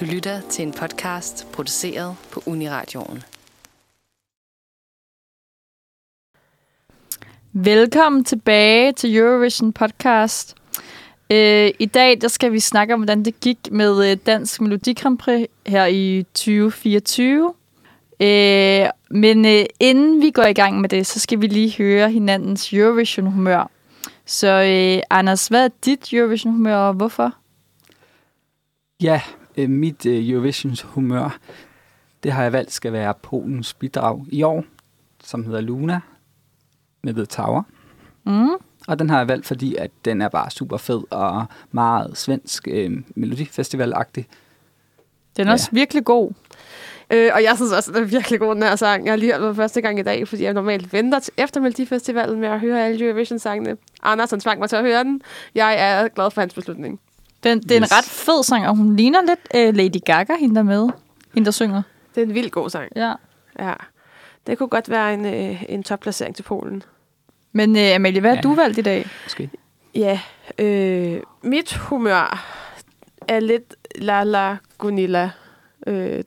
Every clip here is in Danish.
Du lytter til en podcast produceret på Uniradioen. Velkommen tilbage til Eurovision podcast. Øh, I dag der skal vi snakke om, hvordan det gik med øh, Dansk Melodi Grand Prix her i 2024. Øh, men øh, inden vi går i gang med det, så skal vi lige høre hinandens Eurovision-humør. Så øh, Anders, hvad er dit Eurovision-humør, og hvorfor? Ja, øh, mit øh, Eurovisions humør, det har jeg valgt skal være Polens bidrag i år, som hedder Luna med The Tower. Mm. Og den har jeg valgt, fordi at den er bare super fed og meget svensk øh, melodifestival-agtig. Den er Ja. også virkelig god. Øh, og jeg synes også, at den er virkelig god, den her sang. Jeg har lige hørt den første gang i dag, fordi jeg normalt venter til efter Melodifestivalen med at høre alle Eurovision-sangene. Anders, han tvang mig til at høre den. Jeg er glad for hans beslutning. Den, det er Yes. en ret fed sang, og hun ligner lidt øh, Lady Gaga, hende der med. Hende, der synger. Det er en vild god sang. Ja. Ja. Det kunne godt være en, øh, en topplacering til Polen. Men øh, Amalie, hvad har Ja. du valgt i dag? Måske. Ja, øh, mit humør er lidt la la Gunilla. Øh,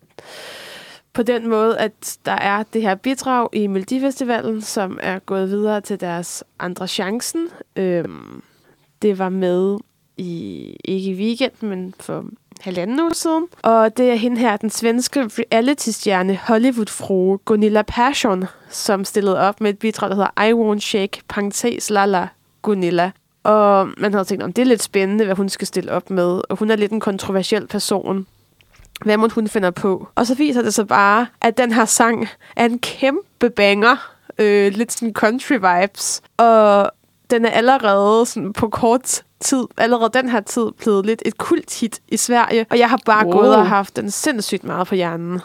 på den måde, at der er det her bidrag i Melodifestivalen, som er gået videre til deres andre chancen. Øh, det var med i, ikke i weekenden, men for halvanden uge siden. Og det er hende her, den svenske reality-stjerne Hollywood-frue Gunilla Persson, som stillede op med et bidrag, der hedder I Won't Shake, parentes lala Gunilla. Og man havde tænkt, om det er lidt spændende, hvad hun skal stille op med. Og hun er lidt en kontroversiel person. Hvad må hun finder på? Og så viser det sig bare, at den her sang er en kæmpe banger. Øh, lidt sådan country vibes. Og den er allerede sådan på kort tid, allerede den her tid, blevet lidt et kult hit i Sverige. Og jeg har bare Wow. gået og haft den sindssygt meget på hjernen.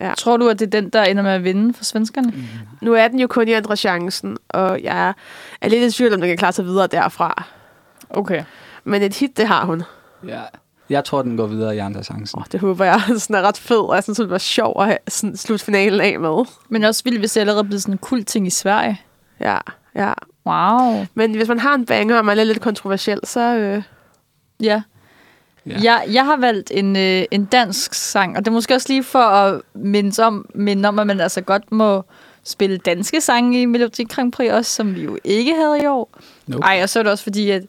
Ja. Tror du, at det er den, der ender med at vinde for svenskerne? Mm. Nu er den jo kun i andre chancen, og jeg er lidt i tvivl, om den kan klare sig videre derfra. Okay. Men et hit, det har hun. Ja. Jeg tror, den går videre i andre chancen. Oh, det håber jeg sådan er ret fed, og jeg synes, det var sjov at have sådan slutfinalen af med. Men også vildt, hvis det allerede er blevet sådan en kult ting i Sverige. Ja, ja. Wow. Men hvis man har en banger, og man er lidt kontroversiel, så... Øh, Ja. Ja. Jeg, jeg har valgt en, øh, en dansk sang, og det er måske også lige for at minde om, minde om, at man altså godt må spille danske sange i Melodi Grand Prix også, som vi jo ikke havde i år. Nope. Ej, og så er det også fordi, at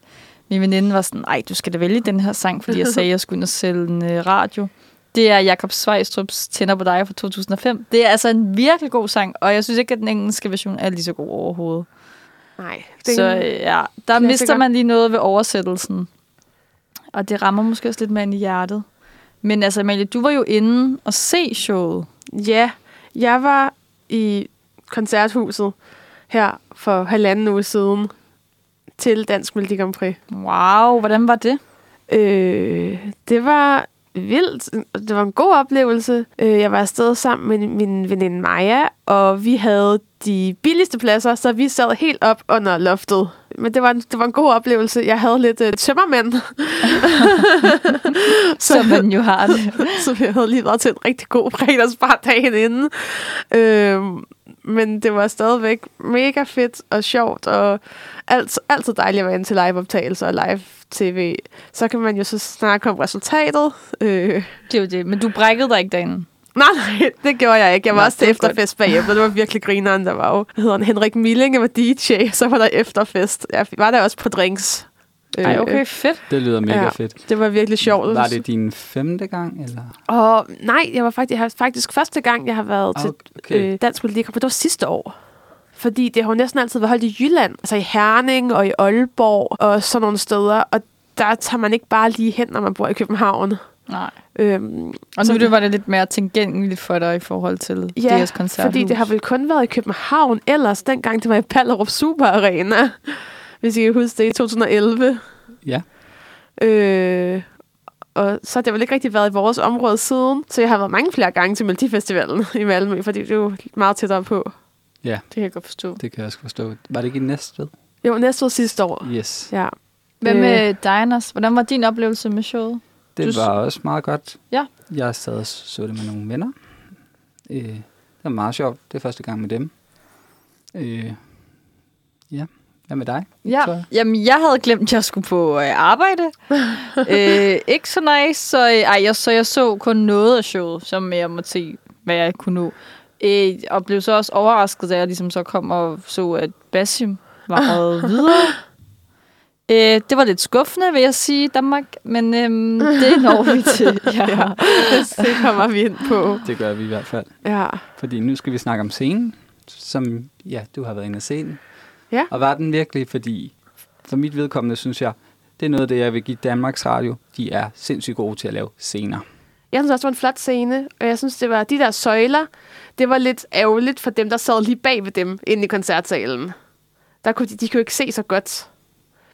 min veninde var sådan, ej, du skal da vælge den her sang, fordi jeg sagde, at jeg skulle ind og sælge en øh, radio. Det er Jakob Svejstrups Tænder på dig fra 2005. Det er altså en virkelig god sang, og jeg synes ikke, at den engelske version er lige så god overhovedet. Nej. Så øh, ja, der mister man lige noget ved oversættelsen. Og det rammer måske også lidt mere ind i hjertet. Men altså, Amalie, du var jo inde og se showet. Ja, jeg var i koncerthuset her for halvanden uge siden til Dansk Melodi Grand Prix. Wow, hvordan var det? Øh, det var vildt. Det var en god oplevelse. Øh, jeg var afsted sammen med min veninde Maja, og vi havde de billigste pladser, så vi sad helt op under loftet. Men det var en, det var en god oplevelse. Jeg havde lidt øh, tømmermænd. Som man jo har det. så jeg havde lige været til en rigtig god fredagsbar dagen inden. Øh, men det var stadigvæk mega fedt og sjovt, og alt, altid dejligt at være inde til liveoptagelser og live-tv. Så kan man jo så snakke om resultatet. Øh, Det er jo det. Men du brækkede dig ikke derinde. Nej, nej, det gjorde jeg ikke. Jeg var Nå, også til det er efterfest bagefter. Det var virkelig grineren, der var jo. Hedder han? Henrik Millinge var DJ, så var der efterfest. Jeg var der også på drinks. Ej, Øh, okay, fedt. Det lyder mega Ja. fedt. Det var virkelig sjovt. Var det din femte gang, eller? Og nej, jeg var faktisk, jeg har faktisk første gang, jeg har været til Okay. øh, Dansk Melodi Grand Prix. Det var sidste år. Fordi det har jo næsten altid været holdt i Jylland. Altså i Herning og i Aalborg og sådan nogle steder. Og der tager man ikke bare lige hen, når man bor i København. Nej. Øhm, Og Så- nu det var det lidt mere tilgængeligt for dig i forhold til ja, deres koncerthus. fordi det har vel kun været i København ellers, dengang det var i Ballerup Super Arena. Hvis I kan huske det, i 2011. Ja. Øh, og så har det vel ikke rigtig været i vores område siden. Så jeg har været mange flere gange til Melodifestivalen i Malmø, fordi det er jo meget tættere på. Ja, Det kan jeg godt forstå. det kan jeg også forstå. Var det ikke i Næstved? Jo, næste år sidste år. Yes. Ja. Hvad Øh. med dig, Anders? Hvordan var din oplevelse med showet? Det Du- var også meget godt. Ja. Jeg sad og så det med nogle venner. Øh, det var meget sjovt. Det er første gang med dem. Øh, ja. Hvad med dig? Ja, Victoria? jamen jeg havde glemt, at jeg skulle på øh, arbejde. øh, ikke så nice, så, øh, ej, jeg, så jeg så kun noget af showet, som jeg måtte se, hvad jeg kunne nå. Øh, og blev så også overrasket, da jeg ligesom så kom og så, at Basim var videre. Øh, det var lidt skuffende, vil jeg sige, Danmark, men øhm, det når vi til. Ja. Ja. det kommer vi ind på. Det gør vi i hvert fald. Ja. Fordi nu skal vi snakke om scenen, som ja, du har været inde at se den. Ja. Og var den virkelig, fordi for mit vedkommende synes jeg, det er noget af det, jeg vil give Danmarks Radio. De er sindssygt gode til at lave scener. Jeg synes også, det var en flot scene, og jeg synes, det var de der søjler, det var lidt ærgerligt for dem, der sad lige bag ved dem inde i koncertsalen. Der kunne de, de kunne ikke se så godt.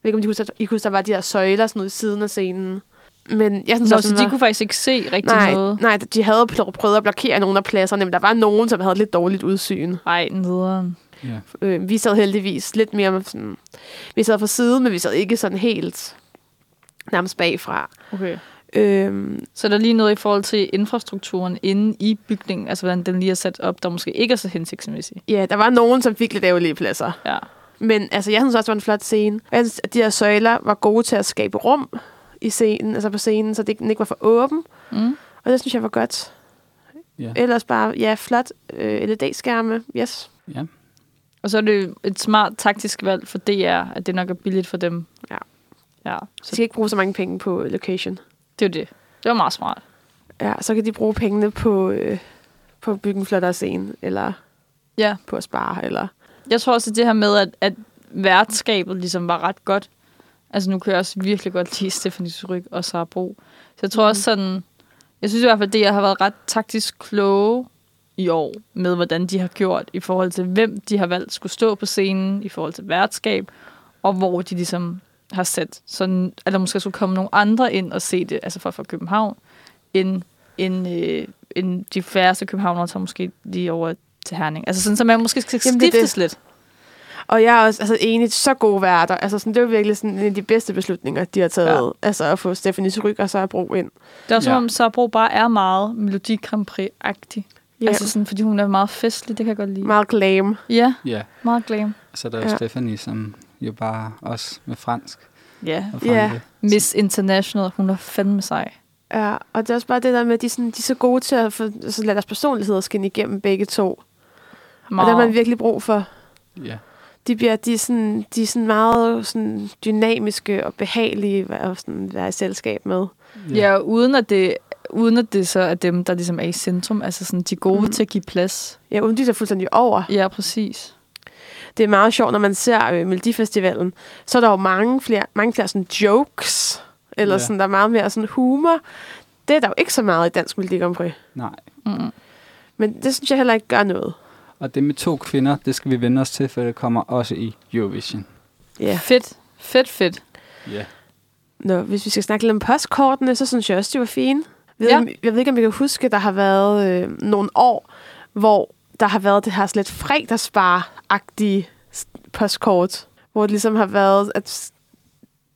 Jeg ved ikke, om de kunne, I kunne, der var de der søjler sådan ude i siden af scenen. Men jeg synes Nå, også, så de var- kunne faktisk ikke se rigtig nej, noget. nej, de havde pl- prøvet at blokere nogle af pladserne, men der var nogen, som havde lidt dårligt udsyn. Ej, nederen. Ja. Øh, vi sad heldigvis lidt mere med sådan... Vi sad fra siden, men vi sad ikke sådan helt nærmest bagfra. Okay. Øhm, Så der er lige noget i forhold til infrastrukturen inde i bygningen, altså hvordan den lige er sat op, der måske ikke er så hensigtsmæssig. ja, der var nogen, som fik lidt ærgerlige pladser. Ja. Men altså, jeg synes også, det var en flot scene. Og Jeg synes, at de her søjler var gode til at skabe rum i scenen, altså på scenen, så det, den ikke var for åben. Mm. Og det synes jeg var godt. Ja. Ellers bare, ja, flot øh, LED-skærme. Yes. ja. Og så er det jo et smart taktisk valg for DR, at det nok er billigt for dem. Ja. Ja, Så de skal ikke bruge så mange penge på location. det er jo det. Det var meget smart. Ja, så kan de bruge pengene på, øh, på at bygge en flottere scene, eller Ja. på at spare, eller... Jeg tror også, at det her med, at, at værtskabet ligesom var ret godt. Altså nu kan jeg også virkelig godt lide Stephanie Suryk og Sara Bro. Så jeg tror Mhm. også sådan... Jeg synes i hvert fald, at det har været ret taktisk kloge i år med, hvordan de har gjort i forhold til, hvem de har valgt skulle stå på scenen, i forhold til værtskab, og hvor de ligesom har sat, sådan, at der måske skulle komme nogle andre ind og se det, altså fra, fra København, end, end, øh, end de færreste københavnere tager måske lige over til Herning. Altså sådan, så man måske skal Jamen, det er det. skiftes lidt. Og jeg er også altså, enig, så gode værter. Altså, sådan, det var virkelig sådan, en af de bedste beslutninger, de har taget. Ja. Altså at få Stephanie Suryk og så Bro ind. Det er også Ja. som om Sabro bare er meget Melodi Grand Prix-agtig. Ja. Altså sådan, fordi hun er meget festlig, det kan jeg godt lide. Meget glam. Ja, ja. meget glam. Så er der jo Ja. Stephanie, som jo bare også med fransk. Ja. Og Ja. Frankrig. Miss International, hun er fandme sej. Ja, og det er også bare det der med, at de, er sådan, de er så gode til at få, altså, lade deres personligheder skinne igennem begge to. Og Meget. det har man virkelig brug for. Ja. De, bliver, de, er sådan, de er sådan meget sådan dynamiske og behagelige at sådan være i selskab med. Ja, og uden at det uden at det så er dem, der ligesom er i centrum. Altså sådan, de er gode mm. til at give plads. Ja, uden de er fuldstændig over. Ja, præcis. Det er meget sjovt, når man ser øh, Melodifestivalen, så er der jo mange flere, mange flere sådan jokes, eller Ja. sådan, der er meget mere sådan humor. Det er der jo ikke så meget i Dansk Melodi Grand Prix. Nej. Mm. Men det synes jeg heller ikke gør noget. Og det med to kvinder, det skal vi vende os til, for det kommer også i Eurovision. Ja. Fedt. Fedt, fedt. Ja. Nå, hvis vi skal snakke lidt om postkortene, så synes jeg også, de var fine. Jeg ved, Ja. jeg ved ikke, om jeg kan huske, der har været øh, nogle år, hvor der har været det her sådan lidt fredagsbar-agtige postkort, hvor det ligesom har været, at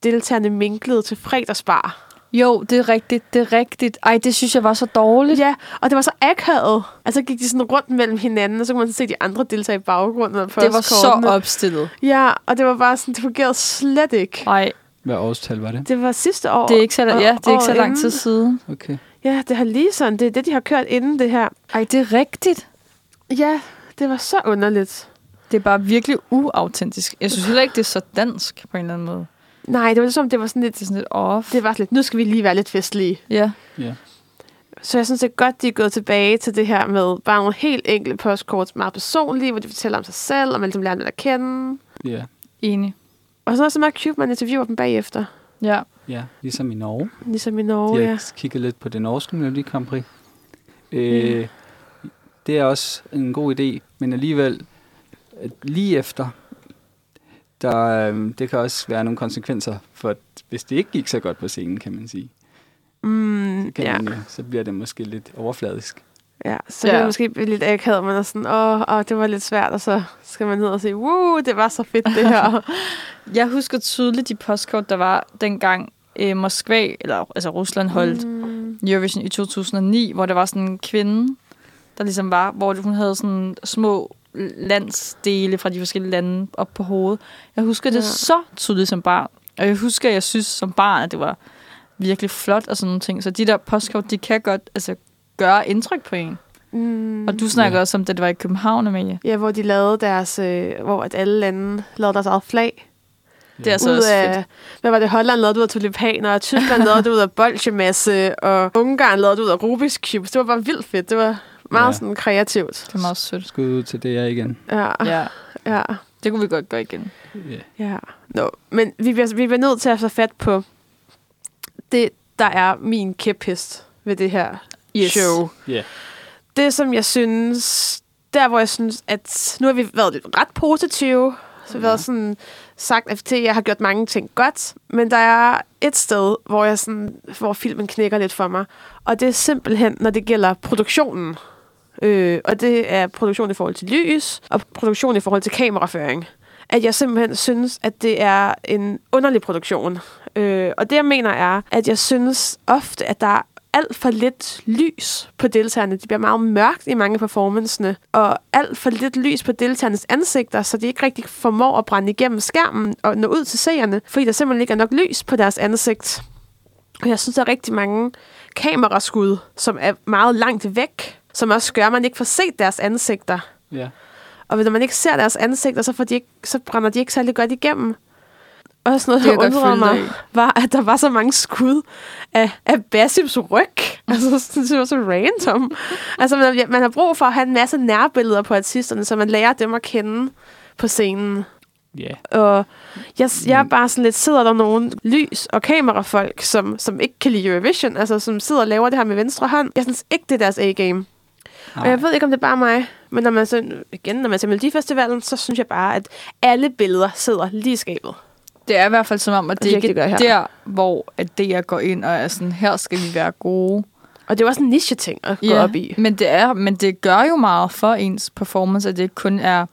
deltagerne minklede til fredagsbar. Jo, det er rigtigt, det er rigtigt. Ej, det synes jeg var så dårligt. Ja, og det var så akavet. Altså gik de sådan rundt mellem hinanden, og så kunne man se de andre deltage i baggrunden det var så postkortene. opstillet. Ja, og det var bare sådan, det fungerede slet ikke. Ej, Hvad årstal var det? Det var sidste år. det er ikke så, ja, det er ikke så lang tid siden. Okay. Ja, det har lige sådan. Det er det, de har kørt inden det her. Ej, det er rigtigt. Ja, det var så underligt. Det er bare virkelig uautentisk. Jeg synes heller ikke, det er så dansk på en eller anden måde. Nej, det var ligesom, det var sådan lidt... Det er sådan lidt off. Det var sådan lidt, nu skal vi lige være lidt festlige. Ja. Ja. Så jeg synes, det er godt, de er gået tilbage til det her med bare nogle helt enkle postkort, meget personlige, hvor de fortæller om sig selv, og man ligesom lærer dem at kende. Ja. Enig. Og så også meget cute, man interviewer dem bagefter. Ja. Ja, ligesom i Norge. Ligesom i Norge, har ja. kigget lidt på det norske Melodi Grand Prix. Øh, det er også en god idé, men alligevel lige efter, der, øh, det kan også være nogle konsekvenser, for hvis det ikke gik så godt på scenen, kan man sige, Mm, så, kan ja. man, så bliver det måske lidt overfladisk. ja. Så Ja. det måske blive lidt akavet, man er sådan, åh, åh, det var lidt svært, og så skal man ned og sige, wow, det var så fedt det her. Jeg husker tydeligt de postkort, der var dengang øh, Moskva, eller altså Rusland holdt Mm. Eurovision i 2009, hvor der var sådan en kvinde, der ligesom var, hvor hun havde sådan små landsdele fra de forskellige lande op på hovedet. Jeg husker det Ja. så tydeligt som barn. Og jeg husker, at jeg synes som barn, at det var virkelig flot og sådan nogle ting. Så de der postkort, de kan godt altså, gøre indtryk på en. Mm. Og du snakker Ja. også om, da det var i København, Amalie. Ja, hvor de lavede deres, øh, hvor at alle lande lavede deres eget flag. Det er altså ud også af, fedt. hvad var det, Holland lavede det ud af tulipaner, og Tyskland lavede det ud af bolsjemasse, og Ungarn lavede det ud af Rubik's Cube. Det var bare vildt fedt. Det var meget Ja. sådan kreativt. Det er meget sødt. Skud ud til det her igen. Ja, ja. Ja, det kunne vi godt gøre igen. Yeah. ja. Nå, men vi bliver, vi bliver nødt til at få fat på det, der er min kæphest ved det her Yes. show. Ja. Det, som jeg synes, der hvor jeg synes, at nu har vi været lidt ret positive, så vi har været sådan sagt, at jeg har gjort mange ting godt, men der er et sted, hvor, jeg sådan, hvor filmen knækker lidt for mig, og det er simpelthen, når det gælder produktionen. Øh, og det er produktion i forhold til lys, og produktion i forhold til kameraføring. At jeg simpelthen synes, at det er en underlig produktion. Øh, og det, jeg mener, er, at jeg synes ofte, at der er alt for lidt lys på deltagerne. Det bliver meget mørkt i mange af performancene, og alt for lidt lys på deltagernes ansigter, så de ikke rigtig formår at brænde igennem skærmen og nå ud til seerne, fordi der simpelthen ikke er nok lys på deres ansigt. Og jeg synes, der er rigtig mange kameraskud, som er meget langt væk, som også gør, at man ikke får set deres ansigter. Ja. Og når man ikke ser deres ansigter, så, får de ikke, så brænder de ikke særlig godt igennem. Og sådan noget, der undrede dig mig, var, at der var så mange skud af, af Basims ryg. Altså, sådan, det var så random. Altså, man, man har brug for at have en masse nærbilleder på artisterne, så man lærer dem at kende på scenen. Ja. Og jeg, jeg er bare sådan lidt, sidder der nogle lys- og kamerafolk, som, som ikke kan lide Eurovision, altså som sidder og laver det her med venstre hånd. Jeg synes ikke, det er deres A-game. Og jeg ved ikke, om det er bare mig, men når man så, igen, når man ser Melodifestivalen, så synes jeg bare, at alle billeder sidder lige i skabet. Det er i hvert fald som om, at det Det er ikke det, er der, hvor at DR går ind og er sådan, her skal vi være gode. Og det er jo også en niche-ting at gå op i. men det, er, men det gør jo meget for ens performance, at det ikke kun er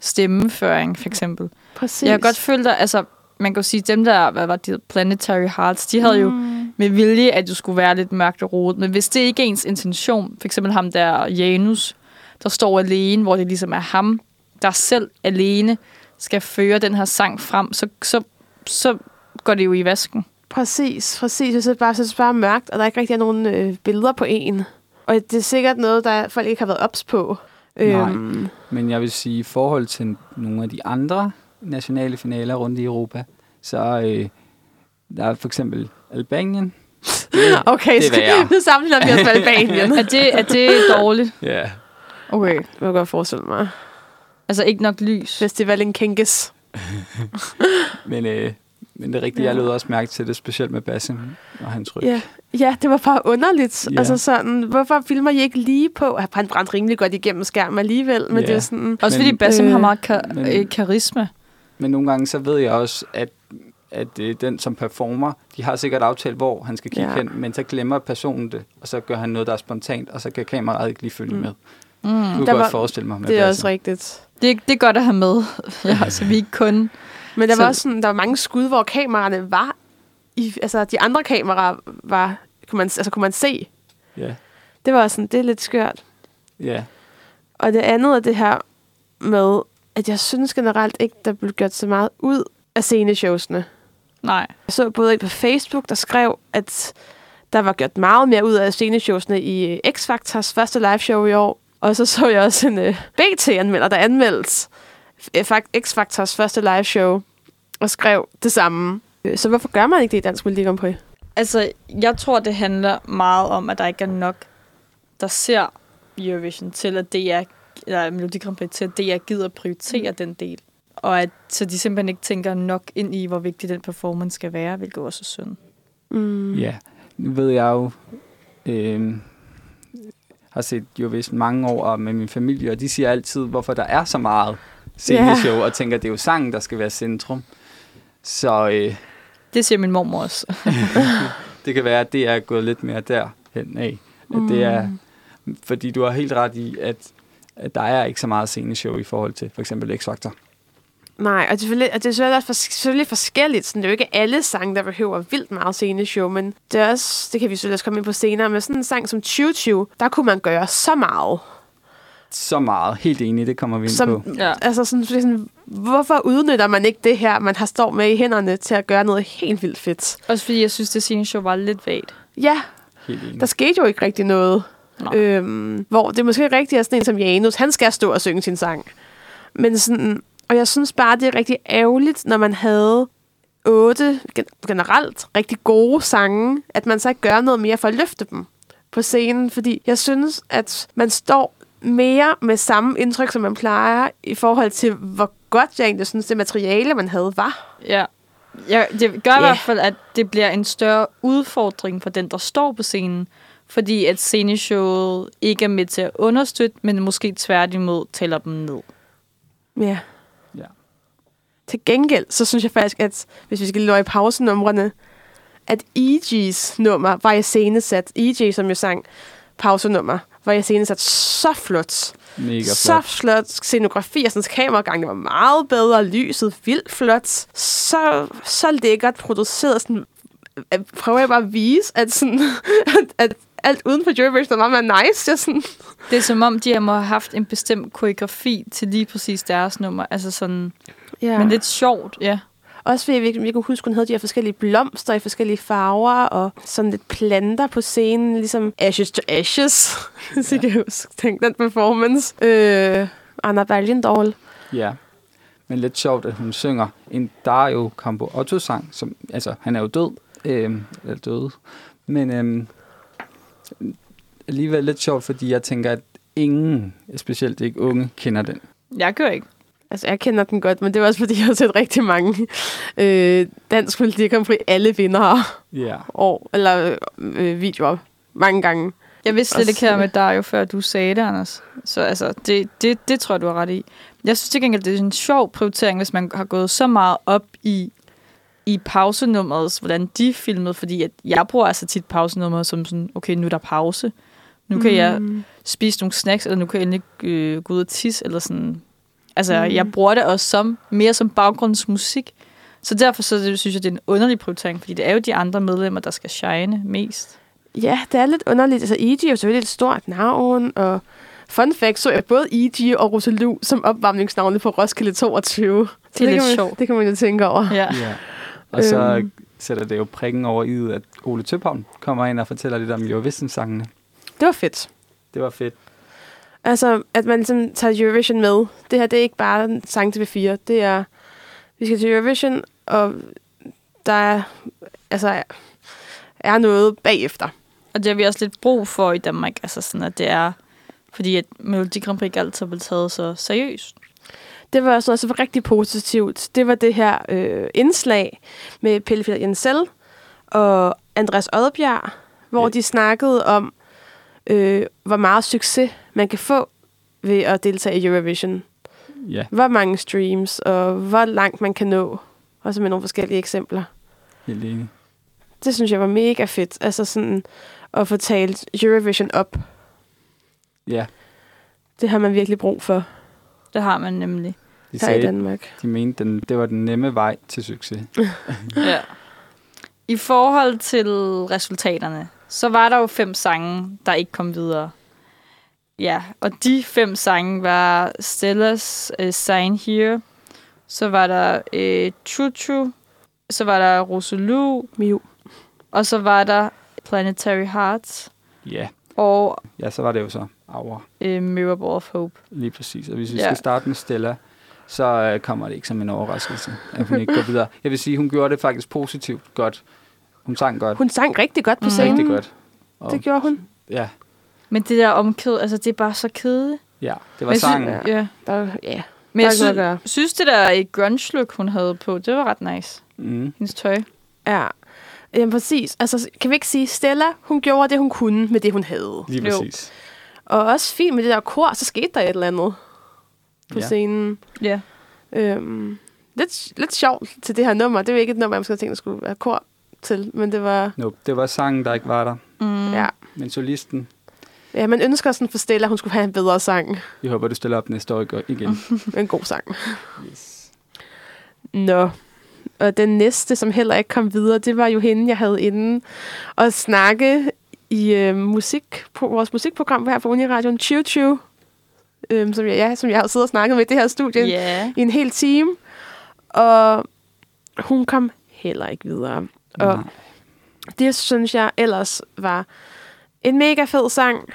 stemmeføring, for eksempel. Præcis. Jeg kan godt føle dig, altså, man kan jo sige, dem der, hvad var det, Planetary Hearts, de havde jo Mm. Med vilje, at du skulle være lidt mørkt og rodet. Men hvis det ikke er ens intention, for eksempel ham der Janus, der står alene, hvor det ligesom er ham, der selv alene skal føre den her sang frem, så, så, så går det jo i vasken. Præcis, præcis. Jeg synes bare, synes bare er mørkt, og der er ikke rigtig nogen øh, billeder på en. Og det er sikkert noget, der folk ikke har været ops på. Nej. Øhm, Men jeg vil sige, i forhold til nogle af de andre nationale finaler rundt i Europa, så øh, der er for eksempel Albanien. okay, det er skal, værre. nu sammenligner vi os med Albanien. Er det, er det dårligt? Ja. Okay. Det kan jeg godt forestille mig. Altså ikke nok lys. Festivalen Kinkes. Men, øh, men det er rigtigt, Ja. jeg lød også mærke til det, specielt med Basim og hans ryg. Ja. ja, det var bare underligt. Ja. Altså sådan, hvorfor filmer I ikke lige på? Han brændte rimelig godt igennem skærmen alligevel, men Ja. det er sådan... Også Men- fordi Basim øh, har meget ka- men- øh, karisma. Men nogle gange så ved jeg også, at, at øh, den som performer, de har sikkert aftalt, hvor han skal kigge Ja. hen, men så glemmer personen det, og så gør han noget, der er spontant, og så kan kameraet ikke lige følge Mm. med. Mm. Du kan Der godt var- forestille mig med Det er også rigtigt. Det, det er godt at have med, ja, så vi ikke kun... Men der Så- var også sådan, der var mange skud, hvor kameraerne var i, altså de andre kameraer var, kunne man, altså kunne man se. Ja, Det var sådan, det er lidt skørt. ja. Og det andet er det her med, at jeg synes generelt ikke, der blev gjort så meget ud af sceneshowsene. Nej. Jeg så både en på Facebook, der skrev, at der var gjort meget mere ud af sceneshowsene i øh, X-Factors første liveshow i år. Og så så jeg også en uh, BT-anmelder, der anmeldte øh, fakt- X-Factors første liveshow og skrev det samme. Øh, Så hvorfor gør man ikke det i Dansk Melodi Grand Prix? Altså, jeg tror, det handler meget om, at der ikke er nok, der ser Eurovision til, at DR, eller Melodi Grand Prix, til at DR gider prioritere Mm. den del. Og at, så de simpelthen ikke tænker nok ind i, hvor vigtig den performance skal være, hvilket også er synd. Mm. Ja, nu ved jeg jo, øh, har set Eurovision mange år med min familie, og de siger altid, hvorfor der er så meget sceneshow, og tænker, det er jo sangen, der skal være centrum. Så øh, Det siger min mormor også. det kan være, at det er gået lidt mere derhen af. At det er, fordi du har helt ret i, at, at der er ikke så meget sceneshow i forhold til for eksempel X-Factor. Nej, og det er selvfølgelig, og det er selvfølgelig, også fors- selvfølgelig forskelligt. Sådan, det er jo ikke alle sange, der behøver vildt meget sceneshow, men det er også, det kan vi selvfølgelig også komme ind på senere, med sådan en sang som Choo Choo, der kunne man gøre så meget. Så meget. Helt enig, det kommer vi ind Som, på. Ja. altså sådan, sådan, hvorfor udnytter man ikke det her, man har står med i hænderne til at gøre noget helt vildt fedt? Også fordi jeg synes, det scene show var lidt vagt. Ja, Helt enig. der skete jo ikke rigtig noget. Nej. Øhm, hvor det måske rigtigt er sådan en som Janus, han skal stå og synge sin sang. Men sådan, og jeg synes bare, det er rigtig ærgerligt, når man havde otte gen- generelt rigtig gode sange, at man så ikke gør noget mere for at løfte dem på scenen. Fordi jeg synes, at man står mere med samme indtryk, som man plejer, i forhold til, hvor godt jeg egentlig synes, det materiale, man havde, var. Ja. ja det gør i Ja. hvert fald, at det bliver en større udfordring for den, der står på scenen. Fordi at sceneshowet ikke er med til at understøtte, men måske tværtimod tæller dem ned. Ja. Ja. Til gengæld, så synes jeg faktisk, at hvis vi skal løje i pausenumrene, at EG's nummer var i scenesat. EG, som jo sang pausenummer, var i scenesat så flot. Mega så flot. flot scenografi, og sådan kameragang, det var meget bedre, lyset vildt flot, så, så lækkert produceret, sådan, at prøver jeg bare at vise, at, sådan, at, at alt uden for Eurovision var meget mere nice. Jeg sådan, Det er som om, de må have haft en bestemt koreografi til lige præcis deres nummer. Altså sådan, ja. ja. men lidt sjovt, ja. Også fordi vi, vi kunne huske, hun havde de her forskellige blomster i forskellige farver, og sådan lidt planter på scenen, ligesom Ashes to Ashes, hvis I kan huske. Tænk den performance. Øh, Anna Bergendahl. Ja. Men lidt sjovt, at hun synger en Dario Campo Otto-sang, som, altså, han er jo død, øhm, eller død, men øhm, alligevel lidt sjovt, fordi jeg tænker, at ingen, specielt ikke unge, kender den. Jeg gør ikke. Altså, jeg kender den godt, men det er også, fordi jeg har set rigtig mange øh, dansk Prix alle vinder Ja. år, eller øh, videoer mange gange. Jeg vidste slet ikke her med dig, jo før du sagde det, Anders. Så altså, det, det, det tror jeg, du har ret i. Jeg synes til gengæld, det er en sjov prioritering, hvis man har gået så meget op i, i pausenummeret, hvordan de filmede, fordi at jeg bruger altså tit pausenummeret som sådan, okay, nu er der pause. Nu kan mm. jeg spise nogle snacks, eller nu kan jeg endelig øh, gå ud og tisse, eller sådan. Altså, Mm. jeg bruger det også som, mere som baggrundsmusik. Så derfor så det, synes jeg, det er en underlig prioritering, fordi det er jo de andre medlemmer, der skal shine mest. Ja, det er lidt underligt. Altså, E.G. er jo selvfølgelig et stort navn, og fun fact, så jeg både E.G. og Rosalu som opvarmningsnavne på Roskilde 22. Så Det er lidt kan man, sjovt. Det kan man jo tænke over. Ja. ja. Og så Øhm. sætter det jo prikken over i, at Ole Tøphavn kommer ind og fortæller lidt om Eurovision-sangene. Det var fedt. Det var fedt. Altså, at man ligesom tager Eurovision med. Det her, det er ikke bare en sang til B4. Det er, vi skal til Eurovision, og der er, altså, er noget bagefter. Og det har vi også lidt brug for i Danmark, altså sådan, at det er, fordi at Melodi Grand Prix ikke altid blev taget så seriøst. Det var også noget, som var rigtig positivt. Det var det her øh, indslag med Pelle Peter Jensel og Andreas Oddbjerg, hvor Ja. de snakkede om, øh, hvor meget succes man kan få ved at deltage i Eurovision. Ja, Hvor mange streams, og hvor langt man kan nå. Også med nogle forskellige eksempler. helt enig. Det synes jeg var mega fedt. Altså sådan at få talt Eurovision op. Ja, Det har man virkelig brug for Det har man nemlig. de her i sagde, Danmark. de mente, den, det var den nemme vej til succes. Ja. I forhold til resultaterne, så var der jo fem sange, der ikke kom videre. Ja, og de fem sange var Stellas uh, Sign Here, så var der uh, True True, så var der Roselu, Miu. og så var der Planetary Hearts Ja, og ja så var det jo så Aura. uh, Mirror of Hope. Lige præcis. Og hvis vi Ja. skal starte med Stella, så øh, kommer det ikke som en overraskelse, at hun ikke går videre. Jeg vil sige, hun gjorde det faktisk positivt godt. Hun sang godt. Hun sang rigtig godt på Mm. scenen. rigtig godt. Og, Det gjorde hun. Ja, Men det der omkød, altså det er bare så kedeligt. ja, det var Men sangen. Synes, ja. Der, ja, Men der jeg er sy- gøre. synes, det der et grunge-look, hun havde på, det var ret nice. Mm, Hendes tøj. Ja. Jamen præcis. Altså, kan vi ikke sige, Stella, hun gjorde det, hun kunne med det, hun havde. lige Jo. præcis. Og også fint med det der kor, så skete der et eller andet på Ja. scenen. Ja. Øhm, lidt, lidt sjovt til det her nummer. Det er jo ikke et nummer, jeg måske havde tænkt, at skulle være kor til, men det var... Nope, det var sangen, der ikke var der. Mm. Ja. Men solisten, ja, man ønsker sådan for Stella, at hun skulle have en bedre sang. vi håber, du stiller op næste år igen. En god sang. Yes. Nå. Og den næste, som heller ikke kom videre, det var jo hende, jeg havde inde og snakke i øh, musik, på vores musikprogram her på Uniradion 2020. øhm, som, jeg, ja, som jeg har siddet og snakket med i det her studie Ja. i en hel time. Og hun kom heller ikke videre. Og Nej. det synes jeg ellers var en mega fed sang.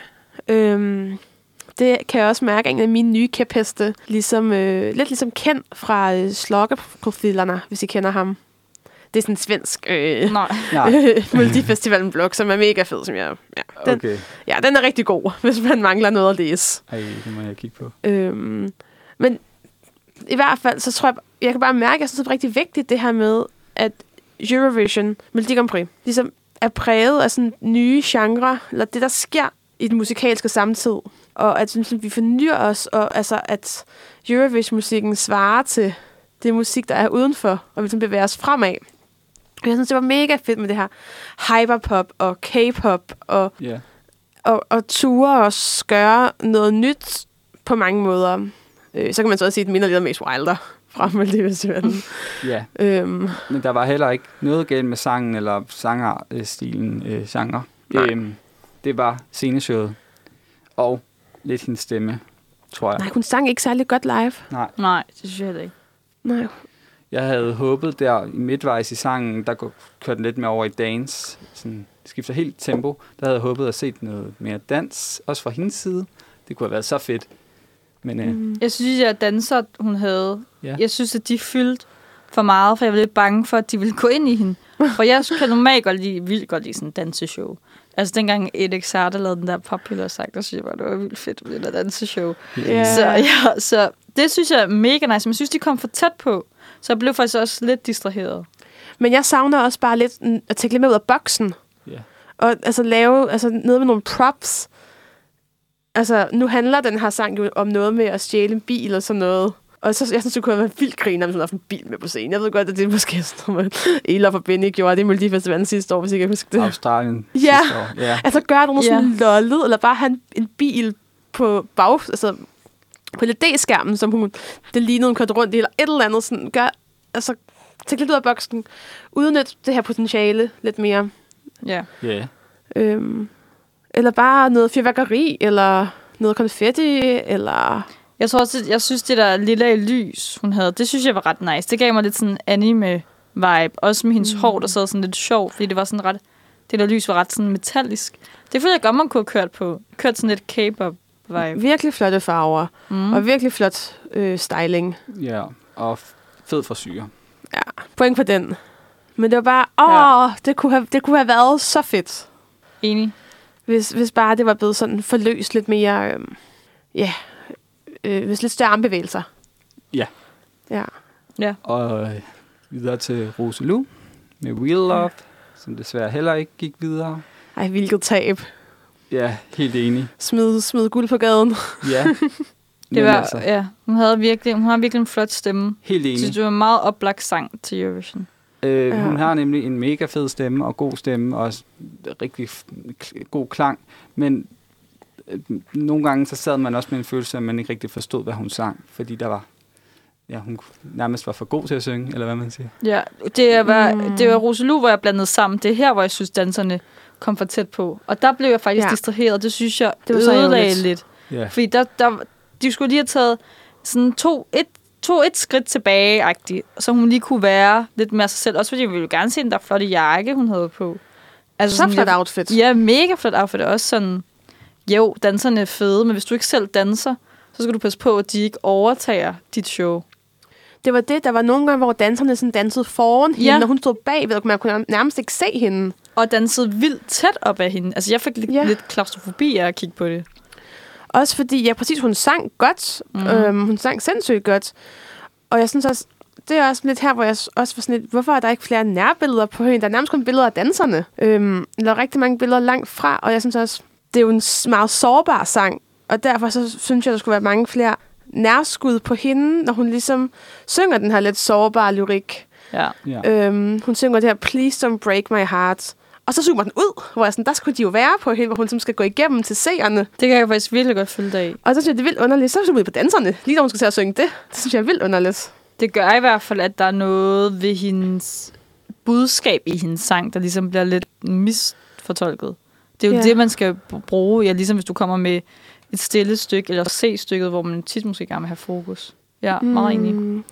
Øhm, det kan jeg også mærke en af mine nye kæpheste. Ligesom, øh, lidt ligesom kendt fra øh, Slokkerprofilerna, hvis I kender ham. Det er sådan en svensk øh, Nej. Nej, Melodifestivalen blog, som er mega fed, som jeg... Ja, den, okay. ja, den er rigtig god, hvis man mangler noget at læse. Ej, det må jeg kigge på. Øhm, men i hvert fald, så tror jeg, jeg kan bare mærke, at jeg synes, det er rigtig vigtigt, det her med, at Eurovision, Melodi Grand Prix, ligesom er præget af sådan nye genre, eller det, der sker i den musikalske samtid. Og at synes, vi fornyer os, og altså, at Eurovision-musikken svarer til det musik, der er udenfor, og vi bevæger os fremad. Jeg synes, det var mega fedt med det her hyperpop og K-pop og Ja. og, og ture og gøre noget nyt på mange måder. Øh, så kan man så også sige, at det minder lidt om Mace Wilder fra Maldivestivalen. ja, øhm, men der var heller ikke noget galt med sangen eller sangerstilen, øh, genre. Nej. Øhm, det var sceneshowet. Og lidt hendes stemme, tror jeg. nej, hun sang ikke særlig godt live. Nej. Nej, det synes jeg heller ikke. Nej. Jeg havde håbet der i midtvejs i sangen, der går- kørte den lidt mere over i dance. Sådan, skifter helt tempo. Der havde jeg håbet at se noget mere dans, også fra hendes side. Det kunne have været så fedt. Men øh, Mm. Jeg synes, at danser, hun havde, Ja. jeg synes, at de fyldte for meget, for jeg var lidt bange for, at de ville gå ind i hende. For jeg kan normalt godt lide, vildt godt lide sådan en danseshow. Altså dengang Ed Xarda lavede den der popular sang, der synes jeg bare, det var vildt fedt med det der danseshow. Ja. Så, ja, så det synes jeg er mega nice, men jeg synes, de kom for tæt på. Så jeg blev faktisk også lidt distraheret. Men jeg savner også bare lidt at tænke lidt med ud af boksen. Ja. Og altså lave altså, noget med nogle props. Altså, nu handler den her sang jo om noget med at stjæle en bil og sådan noget. Og så, jeg synes, det kunne have været vildt griner, hvis man havde en bil med på scenen. Jeg ved godt, at det er måske sådan noget, Ela og Benny gjorde det i Melodifestivalen sidste år, hvis ikke jeg husker det. Australien Ja. sidste år. Ja. Altså gøre noget Ja. sådan lollet, eller bare have en, en bil på bag, altså på LED-skærmen, som hun, det lignede, hun kørte rundt i, eller et eller andet. Sådan, gør, altså, tænk lidt ud af boksen. Udnyt det her potentiale lidt mere. Ja. Ja. Øhm, eller bare noget fyrværkeri, eller noget konfetti, eller... Jeg tror også, jeg synes, det der lille lys, hun havde, det synes jeg var ret nice. Det gav mig lidt sådan anime-vibe. Også med hendes mm. hår, der sad sådan lidt sjovt, fordi det var sådan ret... Det der lys var ret sådan metallisk. Det føler jeg godt, man kunne have kørt på. Kørt sådan lidt K-pop-vibe. Virkelig flotte farver, Mm. og virkelig flot øh, styling. ja. Og fed frisyr. Ja, point på den. Men det var bare, åh, ja. det, kunne have, det kunne have været så fedt. Enig. Hvis, hvis bare det var blevet sådan forløst lidt mere, øhm, ja, øh, hvis lidt større armbevægelser. Ja. Ja. Ja. Og øh, videre til Rosalou med Real Love, som desværre heller ikke gik videre. Ej, hvilket tab. Ja, helt enig. Smid, smid guld på gaden. Ja. Det var, altså, ja, hun havde virkelig, hun har virkelig en flot stemme. helt enig. synes, det var en meget oplagt sang til Eurovision. Øh, Ja. Hun har nemlig en mega fed stemme og god stemme og rigtig god klang, men øh, nogle gange så sad man også med en følelse af, at man ikke rigtig forstod, hvad hun sang, fordi der var, ja, hun nærmest var for god til at synge, eller hvad man siger. Ja, det var, Mm. det var Rosalou, hvor jeg blandede sammen. Det er her, hvor jeg synes, danserne kom for tæt på. Og der blev jeg faktisk Ja. distraheret. Det synes jeg Det var ødelagde lidt. Ja, Fordi der, der, de skulle lige have taget sådan to, et, to et skridt tilbage så hun lige kunne være lidt mere sig selv. Også fordi jeg ville gerne se den der flotte jakke, hun havde på. Altså, så sådan, flot outfit. Ja, mega flot outfit. Også sådan, jo, danserne er fede, men hvis du ikke selv danser, så skal du passe på, at de ikke overtager dit show. Det var det, der var nogle gange, hvor danserne sådan dansede foran hende, Ja. og hun stod bagved, og man kunne nærmest ikke se hende. Og dansede vildt tæt op af hende. Altså, jeg fik lidt, ja. lidt klaustrofobi af at kigge på det. Også fordi, ja, præcis, hun sang godt. Mm. Øhm, hun sang sindssygt godt. Og jeg synes også, det er også lidt her, hvor jeg også var sådan lidt, hvorfor er der ikke flere nærbilleder på hende? Der er nærmest kun billeder af danserne. Øhm, der er rigtig mange billeder langt fra, og jeg synes også, det er jo en meget sårbar sang. Og derfor så synes jeg, der skulle være mange flere nærskud på hende, når hun ligesom synger den her lidt sårbare lyrik. Ja. ja. Øhm, hun synger det her, Please don't break my heart. Og så zoomer den ud, hvor jeg sådan, der skulle de jo være på hende, hvor hun ligesom skal gå igennem til seerne. Det kan jeg faktisk virkelig godt følge dig i. Og så synes jeg, det er vildt underligt. Så er vi på danserne, lige når hun skal til at synge det. Det synes jeg er vildt underligt. Det gør i hvert fald, at der er noget ved hendes budskab i hendes sang, der ligesom bliver lidt misfortolket. Det er jo ja. det, man skal bruge. Ja, ligesom hvis du kommer med et stille stykke, eller se stykket, hvor man tit måske gerne vil have fokus. Ja, meget enig. Mm.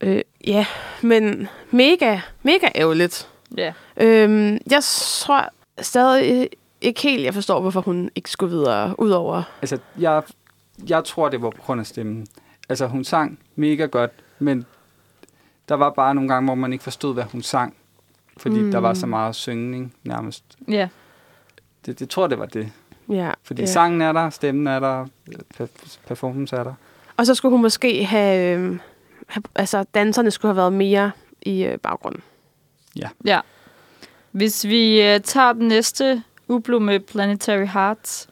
Øh, ja, men mega, mega ærgerligt. Ja. Øhm, jeg tror stadig ikke helt, jeg forstår, hvorfor hun ikke skulle videre, udover... Altså, jeg, jeg tror, det var på grund af stemmen. Altså, hun sang mega godt, men der var bare nogle gange, hvor man ikke forstod, hvad hun sang. Fordi mm. der var så meget syngning nærmest. Ja. Det, det tror jeg, det var det. Ja, Fordi ja. ja. sangen er der, stemmen er der, per- performance er der. Og så skulle hun måske have, øhm, have... Altså, danserne skulle have været mere i øh, baggrunden. Ja. Hvis vi øh, tager den næste ublu med Planetary Hearts,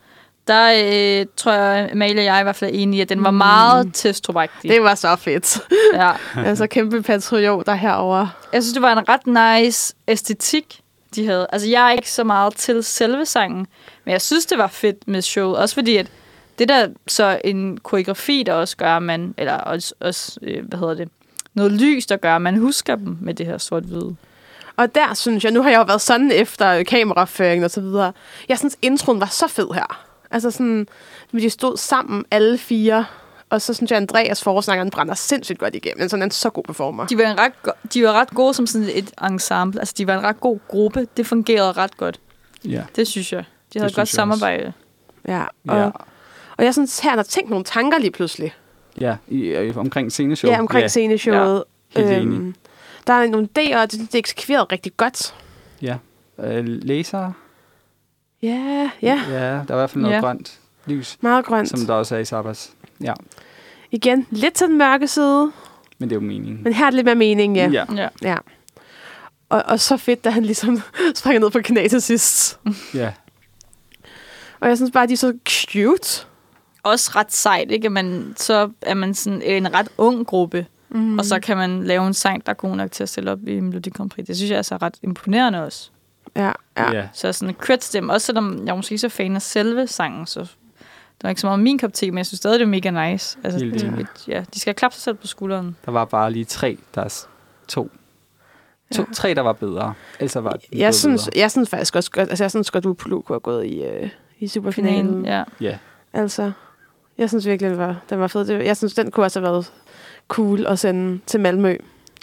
der øh, tror jeg, Amalie og jeg i hvert fald er enige, at den var Mm. meget testrobagtig. Det var så fedt. Ja. altså, kæmpe patriot der herovre. Jeg synes, det var en ret nice æstetik, de havde. Altså, jeg er ikke så meget til selve sangen, men jeg synes, det var fedt med showet. Også fordi, at det der så en koreografi, der også gør, man, eller også, også øh, hvad hedder det, noget lys, der gør, at man husker dem med det her sort-hvide. Og der synes jeg, nu har jeg jo været sådan efter kameraføringen og så videre. Jeg synes, introen var så fed her. Altså sådan, de stod sammen, alle fire. Og så synes jeg, Andreas forsangeren brænder sindssygt godt igennem. Men sådan en så god performer. De var, en ret, go- de var ret gode som sådan et ensemble. Altså, de var en ret god gruppe. Det fungerede ret godt. Ja. Det synes jeg. De havde Det et godt samarbejde. Ja, og, Ja, og jeg synes, her har jeg tænkt nogle tanker lige pludselig. ja i, i, omkring sceneshow. Ja, omkring sceneshowet. helt enig. Der er nogle idéer, og det, det er eksekveret rigtig godt. Ja. Øh, læser. Ja, ja, Ja, der er i hvert fald noget Ja. grønt lys, meget grønt. som der også er i Sabas. Ja, Igen, lidt til den mørke side, men det er jo meningen. men her er det lidt mere mening, ja. ja. Ja. ja. Og, og så fedt, da han ligesom springer ned på knæ til sidst. ja. Og jeg synes bare, de er så cute. Også ret sejt, ikke? At man, så er man sådan en ret ung gruppe, Mm. og så kan man lave en sang, der er god nok til at stille op i Melodi Grand Prix. Det synes jeg er så ret imponerende også. Ja, ja. ja. Så sådan credit til dem, også selvom jeg er måske ikke så fan af selve sangen, så der var ikke så meget min kop te, men jeg synes stadig, det er mega nice. Altså, Helt det, enig. ja, de skal klappe sig selv på skulderen. Der var bare lige tre, der er to. to Ja. Tre, der var bedre. Ellers var det Jeg synes, videre. jeg synes faktisk også godt, altså jeg synes godt, at Upulu kunne have gået i, øh, i superfinalen. Finalen, ja. Ja, Altså, jeg synes virkelig, det var, den var fed. Det, jeg synes, den kunne også have været cool at sende til Malmø.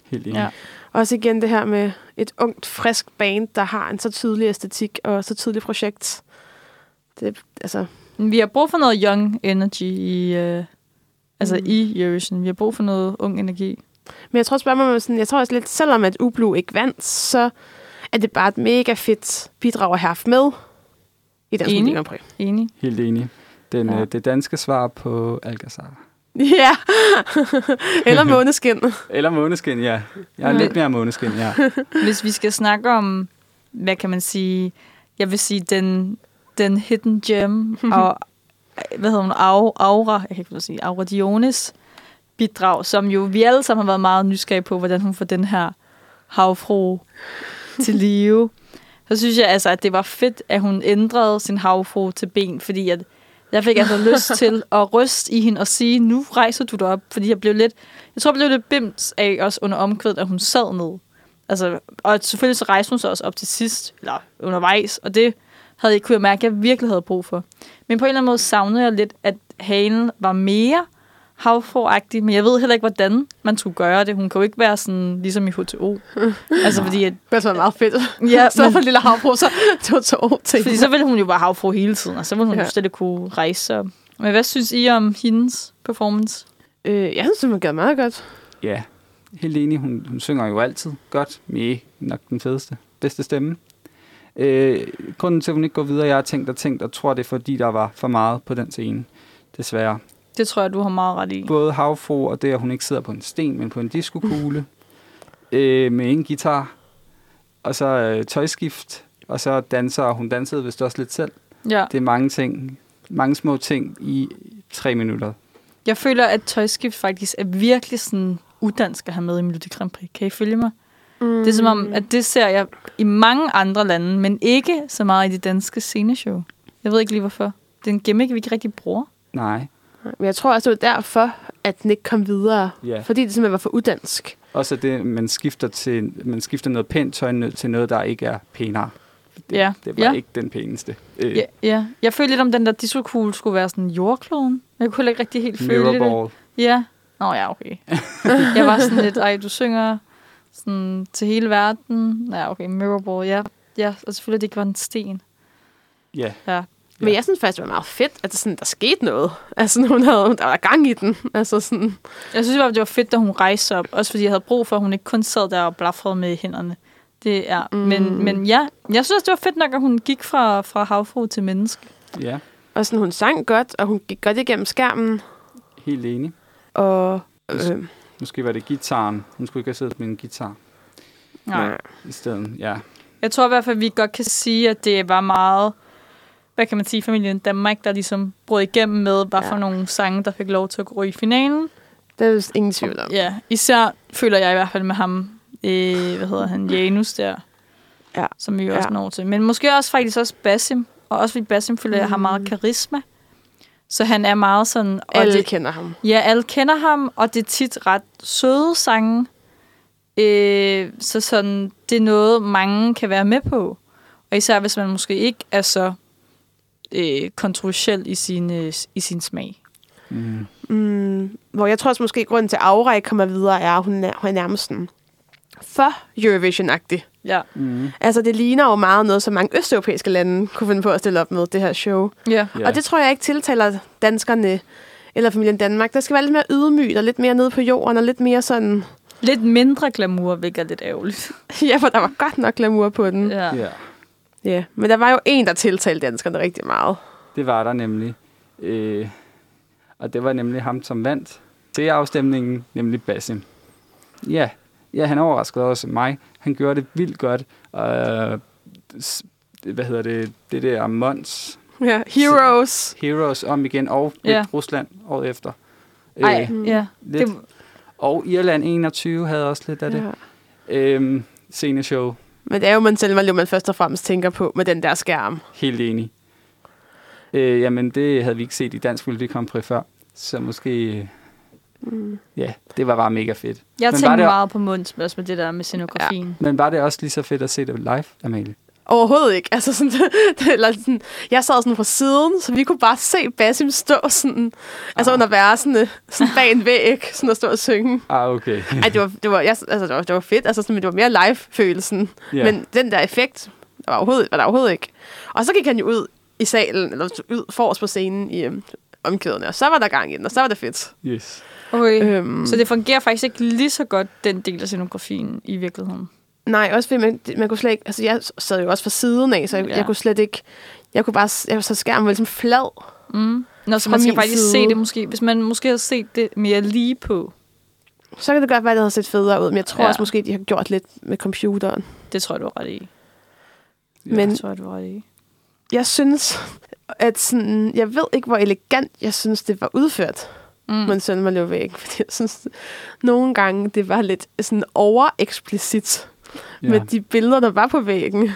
helt enig. Ja. Også igen det her med et ungt, frisk band, der har en så tydelig æstetik og så tydeligt projekt. Det, altså, Vi har brug for noget young energy i, øh, altså Mm. i Eurovision. Vi har brug for noget ung energi. men jeg tror også bare, man sådan, jeg tror også lidt, selvom at Ublu ikke vandt, så er det bare et mega fedt bidrag at have haft med i Dansk Enig. Enig? Helt enig. Den, Ja. ja. øh, det danske svar på Alcazar. Ja, eller måneskin. Eller måneskin, ja. Jeg er Ja. lidt mere måneskin, ja. Hvis vi skal snakke om, hvad kan man sige, jeg vil sige, den, den hidden gem, og hvad hedder hun, Au- Aura, jeg kan ikke sige, Aura Dionis bidrag, som jo vi alle sammen har været meget nysgerrige på, hvordan hun får den her havfru til live. Så synes jeg altså, at det var fedt, at hun ændrede sin havfru til ben, fordi at jeg fik altså lyst til at ryste i hende og sige, nu rejser du dig op, fordi jeg blev lidt, jeg tror, jeg blev lidt bims af også under omkvædet, at hun sad ned. Altså, og selvfølgelig så rejste hun sig også op til sidst, eller undervejs, og det havde jeg kunne jeg mærke, at jeg virkelig havde brug for. Men på en eller anden måde savnede jeg lidt, at halen var mere havfruagtig, men jeg ved heller ikke, hvordan man skulle gøre det. Hun kan jo ikke være sådan, ligesom i HTO. altså, fordi, at, Det var meget fedt. ja, Så for men, en lille havbro, så det var to år til. fordi så ville hun jo være havfru hele tiden, og så ville hun Ja. ja. slet ikke kunne rejse. Men hvad synes I om hendes performance? Øh, jeg synes, det var meget godt. Ja, helt enig. Hun, hun synger jo altid godt. Med nok den fedeste, bedste stemme. Øh, grunden til, at hun ikke går videre, jeg har tænkt og tænkt, og tror, det er fordi, der var for meget på den scene. Desværre. Det tror jeg, du har meget ret i. Både havfru og det, at hun ikke sidder på en sten, men på en diskokugle. øh, med en guitar. Og så øh, tøjskift. Og så danser, og hun dansede vist også lidt selv. Ja. Det er mange ting. Mange små ting i tre minutter. Jeg føler, at tøjskift faktisk er virkelig sådan udansk at have med i Melodi Grand Prix. Kan I følge mig? Mm. Det er som om, at det ser jeg i mange andre lande, men ikke så meget i det danske sceneshow. Jeg ved ikke lige hvorfor. Det er en gimmick, vi ikke rigtig bruger. Nej. Men jeg tror også, det var derfor, at den ikke kom videre. Ja. Fordi det simpelthen var for udansk. Også det, man skifter, til, man skifter noget pænt tøj til noget, der ikke er pænere. Det, Ja. det var Ja. ikke den pæneste. Øh, Ja, ja. Jeg følte lidt om den der disco skulle være sådan jordkloden. Jeg kunne ikke rigtig helt føle det. Mirrorball. Ja. Nå ja, okay. jeg var sådan lidt, ej, du synger sådan til hele verden. Ja, okay, Mirrorball, ja. Ja, og selvfølgelig, at det ikke var en sten. Ja. Ja. Men jeg synes faktisk, det var meget fedt, at der, sådan, der skete noget. Altså, hun havde, der var gang i den. Altså sådan, Jeg synes bare, det var fedt, da hun rejste op. Også fordi jeg havde brug for, at hun ikke kun sad der og blafrede med hænderne. Det er, mm. men, men ja, jeg synes, det var fedt nok, at hun gik fra, fra havfru til menneske. ja, og sådan, hun sang godt, og hun gik godt igennem skærmen. helt enig. Og, øh, Måske var det gitaren. Hun skulle ikke have siddet med en guitar Nej. i stedet. Ja, Jeg tror i hvert fald, at vi godt kan sige, at det var meget, hvad kan man sige, familien Danmark, der ligesom brød igennem med, for Ja. nogle sange, der fik lov til at gå i finalen. det er vist ingen tvivl om. Ja, især føler jeg i hvert fald med ham, øh, hvad hedder han, Janus der, Ja. som vi jo også Ja. når til. Men måske også faktisk også Basim, og også fordi Basim føler, jeg har meget karisma. Så han er meget sådan... Og Alle det, kender ham. Ja, alle kender ham, og det er tit ret søde sange. Øh, så sådan, det er noget, mange kan være med på. Og især hvis man måske ikke er så øh, kontroversiel i sin, øh, i sin smag. mm. Mm, hvor jeg tror også måske, at grunden til, at Aura ikke kommer videre, er, at hun er, hun er nærmest sådan for Eurovision-agtig. Ja. Mm. Altså, det ligner jo meget noget, som mange østeuropæiske lande kunne finde på at stille op med det her show. ja. Ja. Og det tror jeg ikke tiltaler danskerne eller familien Danmark. Der skal være lidt mere ydmygt og lidt mere nede på jorden og lidt mere sådan... Lidt mindre glamour, hvilket er lidt ærgerligt. ja, for der var godt nok glamour på den. Ja. Ja. Ja, ja. Men der var jo en, der tiltalte danskerne rigtig meget. det var der nemlig. Øh, og det var nemlig ham, som vandt til afstemningen, nemlig Basim. Ja, ja han overraskede også mig. Han gjorde det vildt godt. Og, hvad hedder det? Det der Mons Ja, heroes. Heroes om igen, og Ja. ja. Rusland året efter. Ej, Øh, ja. lidt. Det, Og Irland 21 havde også lidt af det. Ja. Øhm, sceneshow, Men det er jo man selv, man først og fremmest tænker på med den der skærm. helt enig. Øh, jamen, det havde vi ikke set i Dansk Melodi Grand Prix før. Så måske... Mm. Ja, det var bare mega fedt. jeg Men tænkte var det- meget på Munds, også med det der med scenografien. Men var det også lige så fedt at se det live, Amalie? Overhovedet ikke. Altså sådan, det, eller sådan, jeg sad sådan fra siden, så vi kunne bare se Basim stå sådan, altså Ah. under versene, sådan bag en væg, sådan at stå og synge. Ah, okay. Ej, det var, det var, jeg, altså, det var, det var fedt, altså sådan, men det var mere live-følelsen. ja. Men den der effekt der var, overhovedet, var der overhovedet ikke. Og så gik han jo ud i salen, eller ud forrest på scenen i øhm, omkæderne, og så var der gang i den, og så var det fedt. Yes. Okay. Øhm, Så det fungerer faktisk ikke lige så godt, den del af scenografien i virkeligheden. Nej, også fordi man, man kunne slet ikke... Altså, jeg sad jo også fra siden af, så jeg, Ja. jeg kunne slet ikke... Jeg kunne bare... Jeg var så skærmen var ligesom flad. Mm. Nå, så man skal faktisk side. se det måske, hvis man måske havde set det mere lige på. Så kan det godt være, at det havde set federe ud, men jeg tror Ja. også måske, de har gjort lidt med computeren. Det tror jeg, du har ret i. Ja. Men- Det tror jeg, du har ret i. Jeg synes, at sådan... Jeg ved ikke, hvor elegant jeg synes, det var udført. Mm. Men sådan man løb væk. Fordi jeg synes, nogle gange, det var lidt sådan overeksplicit ja. med de billeder, der var på væggen.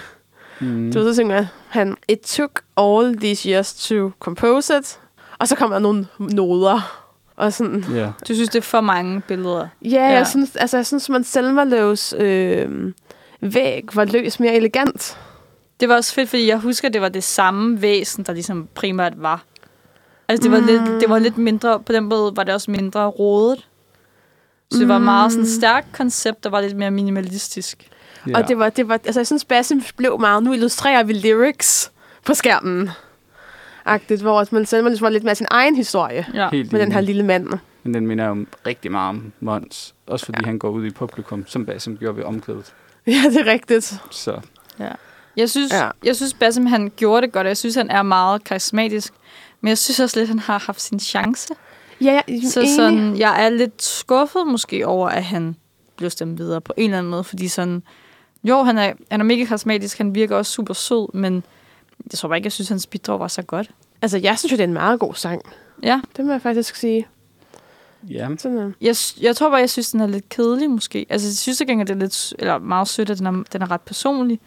Mm. Du ved, så synger han, It took all these years to compose it. Og så kommer der nogle noder. Og sådan, Ja. Du synes, det er for mange billeder. Ja, Ja. ja. Jeg, synes, altså, jeg synes, man Løvs øh, væg var løs mere elegant. Det var også fedt, fordi jeg husker, at det var det samme væsen, der ligesom primært var. Altså, det var, mm. lidt, det var lidt mindre, på den måde var det også mindre rodet. Så det var meget sådan et stærkt koncept, der var lidt mere minimalistisk. ja. Og det var, det var, altså jeg synes, Basim blev meget, nu illustrerer vi lyrics på skærmen. Agtigt, hvor man Selma ligesom var lidt mere sin egen historie Ja. Helt med den her lille mand. Men den minder jo rigtig meget om Mons. Også fordi ja. han går ud i publikum, som Basim gjorde ved omkvædet. Ja, det er rigtigt. Så Ja. Jeg synes, ja. Ja. jeg synes Basim, han gjorde det godt, og jeg synes, han er meget karismatisk. Men jeg synes også lidt, han har haft sin chance. Ja, jeg er Så enig. sådan, jeg er lidt skuffet måske over, at han blev stemt videre på en eller anden måde, fordi sådan, jo, han er, han er mega karismatisk, han virker også super sød, men jeg tror bare ikke, jeg synes, hans bidrag var så godt. Altså, jeg synes jo, det er en meget god sang. Ja, Det må jeg faktisk sige. ja, Sådan, øh. jeg, jeg tror bare, jeg synes, den er lidt kedelig måske. Altså, jeg synes ikke engang, det er lidt, eller meget sødt, at den er, den er ret personlig.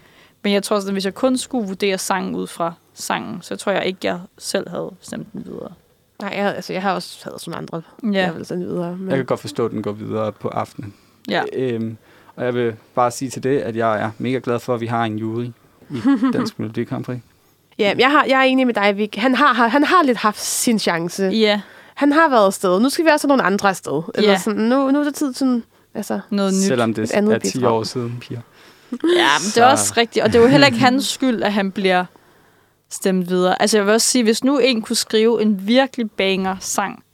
Men jeg tror også, at hvis jeg kun skulle vurdere sangen ud fra sangen, så tror jeg ikke, jeg selv havde stemt den videre. Nej, jeg, altså, jeg har også haft sådan andre. Ja, Jeg vil sådan videre. Men... jeg kan godt forstå, at den går videre på aftenen. ja. Øhm, og jeg vil bare sige til det, at jeg er mega glad for, at vi har en jury. i Dansk Melodi Grand Prix. Ja, jeg, har, jeg er enig med dig, Vik. Han har, han har lidt haft sin chance. Ja, Han har været afsted. Nu skal vi også have nogle andre afsted. Eller Ja. sådan, nu, nu er det tid sådan... Altså, noget nyt. Selvom Et det er 10 bidrag. år siden, piger. Ja, men det er Så- også rigtigt. Og det er jo heller ikke hans skyld, at han bliver stemt videre. Altså jeg vil også sige, hvis nu en kunne skrive en virkelig banger sang,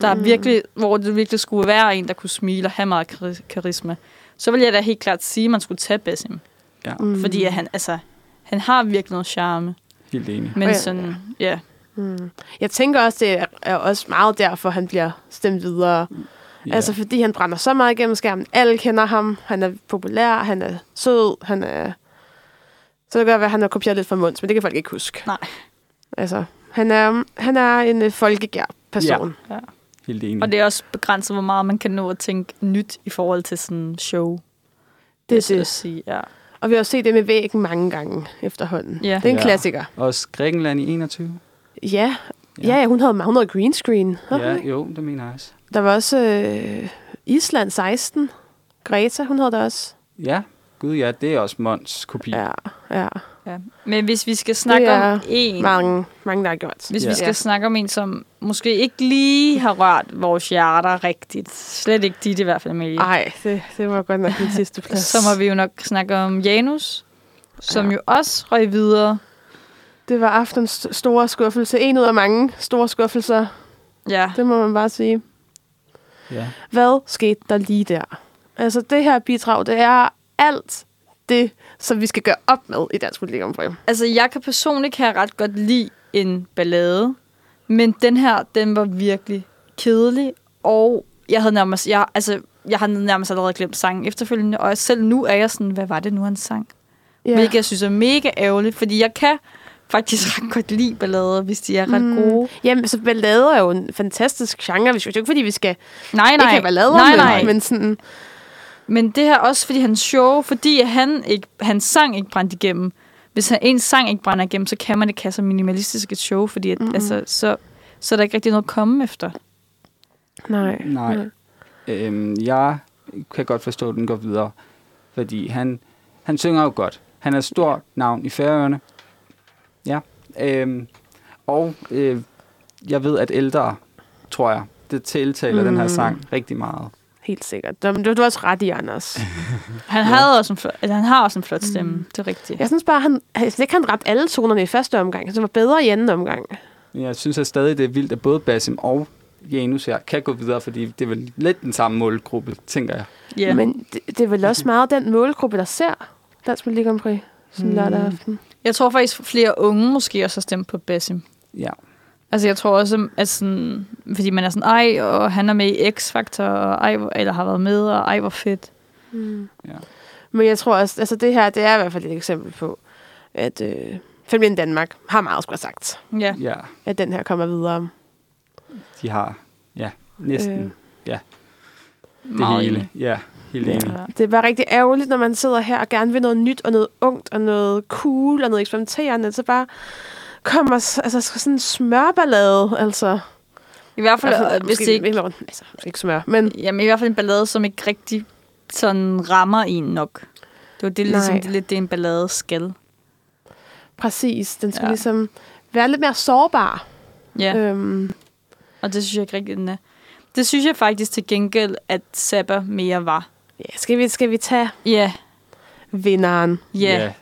der mm. Virkelig, hvor det virkelig skulle være en, der kunne smile og have meget kari- karisma, så vil jeg da helt klart sige, at man skulle tage Bessim. Ja, mm. Fordi at han, altså, han har virkelig noget charme. helt enig. Men Og ja, sådan, ja. Mm. Jeg tænker også, det er, også meget derfor, han bliver stemt videre. Ja. Altså, fordi han brænder så meget igennem skærmen. Alle kender ham. Han er populær. Han er sød. Han er... Så det kan godt være, at han har kopieret lidt fra Munds, men det kan folk ikke huske. Nej. Altså, han er, han er en øh, folkegær person. helt enig. Og det er også begrænset, hvor meget man kan nå at tænke nyt i forhold til sådan show. Det er jeg det. Sige, ja. Og vi har også set det med væggen mange gange efterhånden. Ja. Det er en Ja. klassiker. Også Grækenland i 21. Ja. Ja, ja hun, havde, hun havde green screen. Ja, jo, det mener jeg også. Der var også øh, Island 16. Greta, hun havde det også. Ja, gud ja, det er også Mons kopi. Ja, ja. ja. Men hvis vi skal snakke er om en, Mange, mange, der har gjort. Hvis Ja. vi skal snakke om en, som måske ikke lige har rørt vores hjerter rigtigt, slet ikke dit i hvert fald med, Ej, det, det var godt nok den sidste plads. så må vi jo nok snakke om Janus, som Ja. jo også røg videre. Det var aftens st- store skuffelse. En ud af mange store skuffelser. Ja, Det må man bare sige. Ja. Hvad skete der lige der? Altså, det her bidrag, det er alt det, som vi skal gøre op med i Dansk Grand Prix. altså jeg kan personligt kan jeg ret godt lide en ballade, men den her, den var virkelig kedelig, og jeg havde nærmest, jeg, altså, jeg har nærmest allerede glemt sangen efterfølgende, og selv nu er jeg sådan, hvad var det nu, han sang? Ja. Hvilket jeg synes er mega ærgerligt, fordi jeg kan faktisk ret godt lide ballader, hvis de er ret Mm. gode. Jamen, så ballader er jo en fantastisk genre. Vi skal jo ikke, fordi vi skal Nej, ikke nej. have ballader, nej, men, nej. men sådan... Men det her også, fordi hans show, fordi han ikke, hans sang ikke brændte igennem. Hvis han, en sang ikke brænder igennem, så kan man ikke have så minimalistisk et show, fordi at, Mhm. altså, så, så er der ikke rigtig noget at komme efter. Nej. Nej. Øhm, jeg kan godt forstå, at den går videre. Fordi han, han synger jo godt. Han er et stort navn i Færøerne. Ja. Øhm, og øh, jeg ved, at ældre, tror jeg, det tiltaler mm. den her Mm. sang rigtig meget. Helt sikkert. Du, du, du har også ret i, Anders. Han, Ja. havde også en flot, altså, han har også en flot stemme, Mm. det er rigtigt. Jeg synes bare, han, jeg synes ikke, han ramte alle tonerne i første omgang. Så det var bedre i anden omgang. Jeg synes at stadig, det er vildt, at både Basim og Janus her kan gå videre, fordi det er vel lidt den samme målgruppe, tænker jeg. Ja. Men det, det er vel også meget den målgruppe, der ser Dansk Melodi Grand Prix sådan Mm. lørdag aften. Jeg tror faktisk, flere unge måske også har stemt på Basim. Ja. Altså jeg tror også, at sådan, fordi man er sådan, ej, og han er med i X-Factor, og ej, eller har været med, og ej, hvor fedt. Mm. Ja. Men jeg tror også, altså det her, det er i hvert fald et eksempel på, at øh, Familien Danmark har meget skulle have sagt, Ja. Ja, at den her kommer videre. de har ja, næsten Øh. det Meget hele. enig. Ja, helt Ja. enig. Ja. Det er bare rigtig ærgerligt, når man sidder her og gerne vil noget nyt, og noget ungt, og noget cool, og noget eksperimenterende, så bare kommer altså, sådan en smørballade, altså. I hvert fald, altså øh, hvis det ikke, ikke, altså, måske ikke smør, men jamen, i hvert fald en ballade, som ikke rigtig sådan rammer en nok. Det var det, ligesom, Nej. det, lidt det, en ballade skal. præcis, den skulle Ja. ligesom være lidt mere sårbar. Ja, Øhm, og det synes jeg ikke rigtig, den er. Det synes jeg faktisk til gengæld, at Sabba mere var. ja, skal, vi, skal vi tage Ja, vinderen? ja,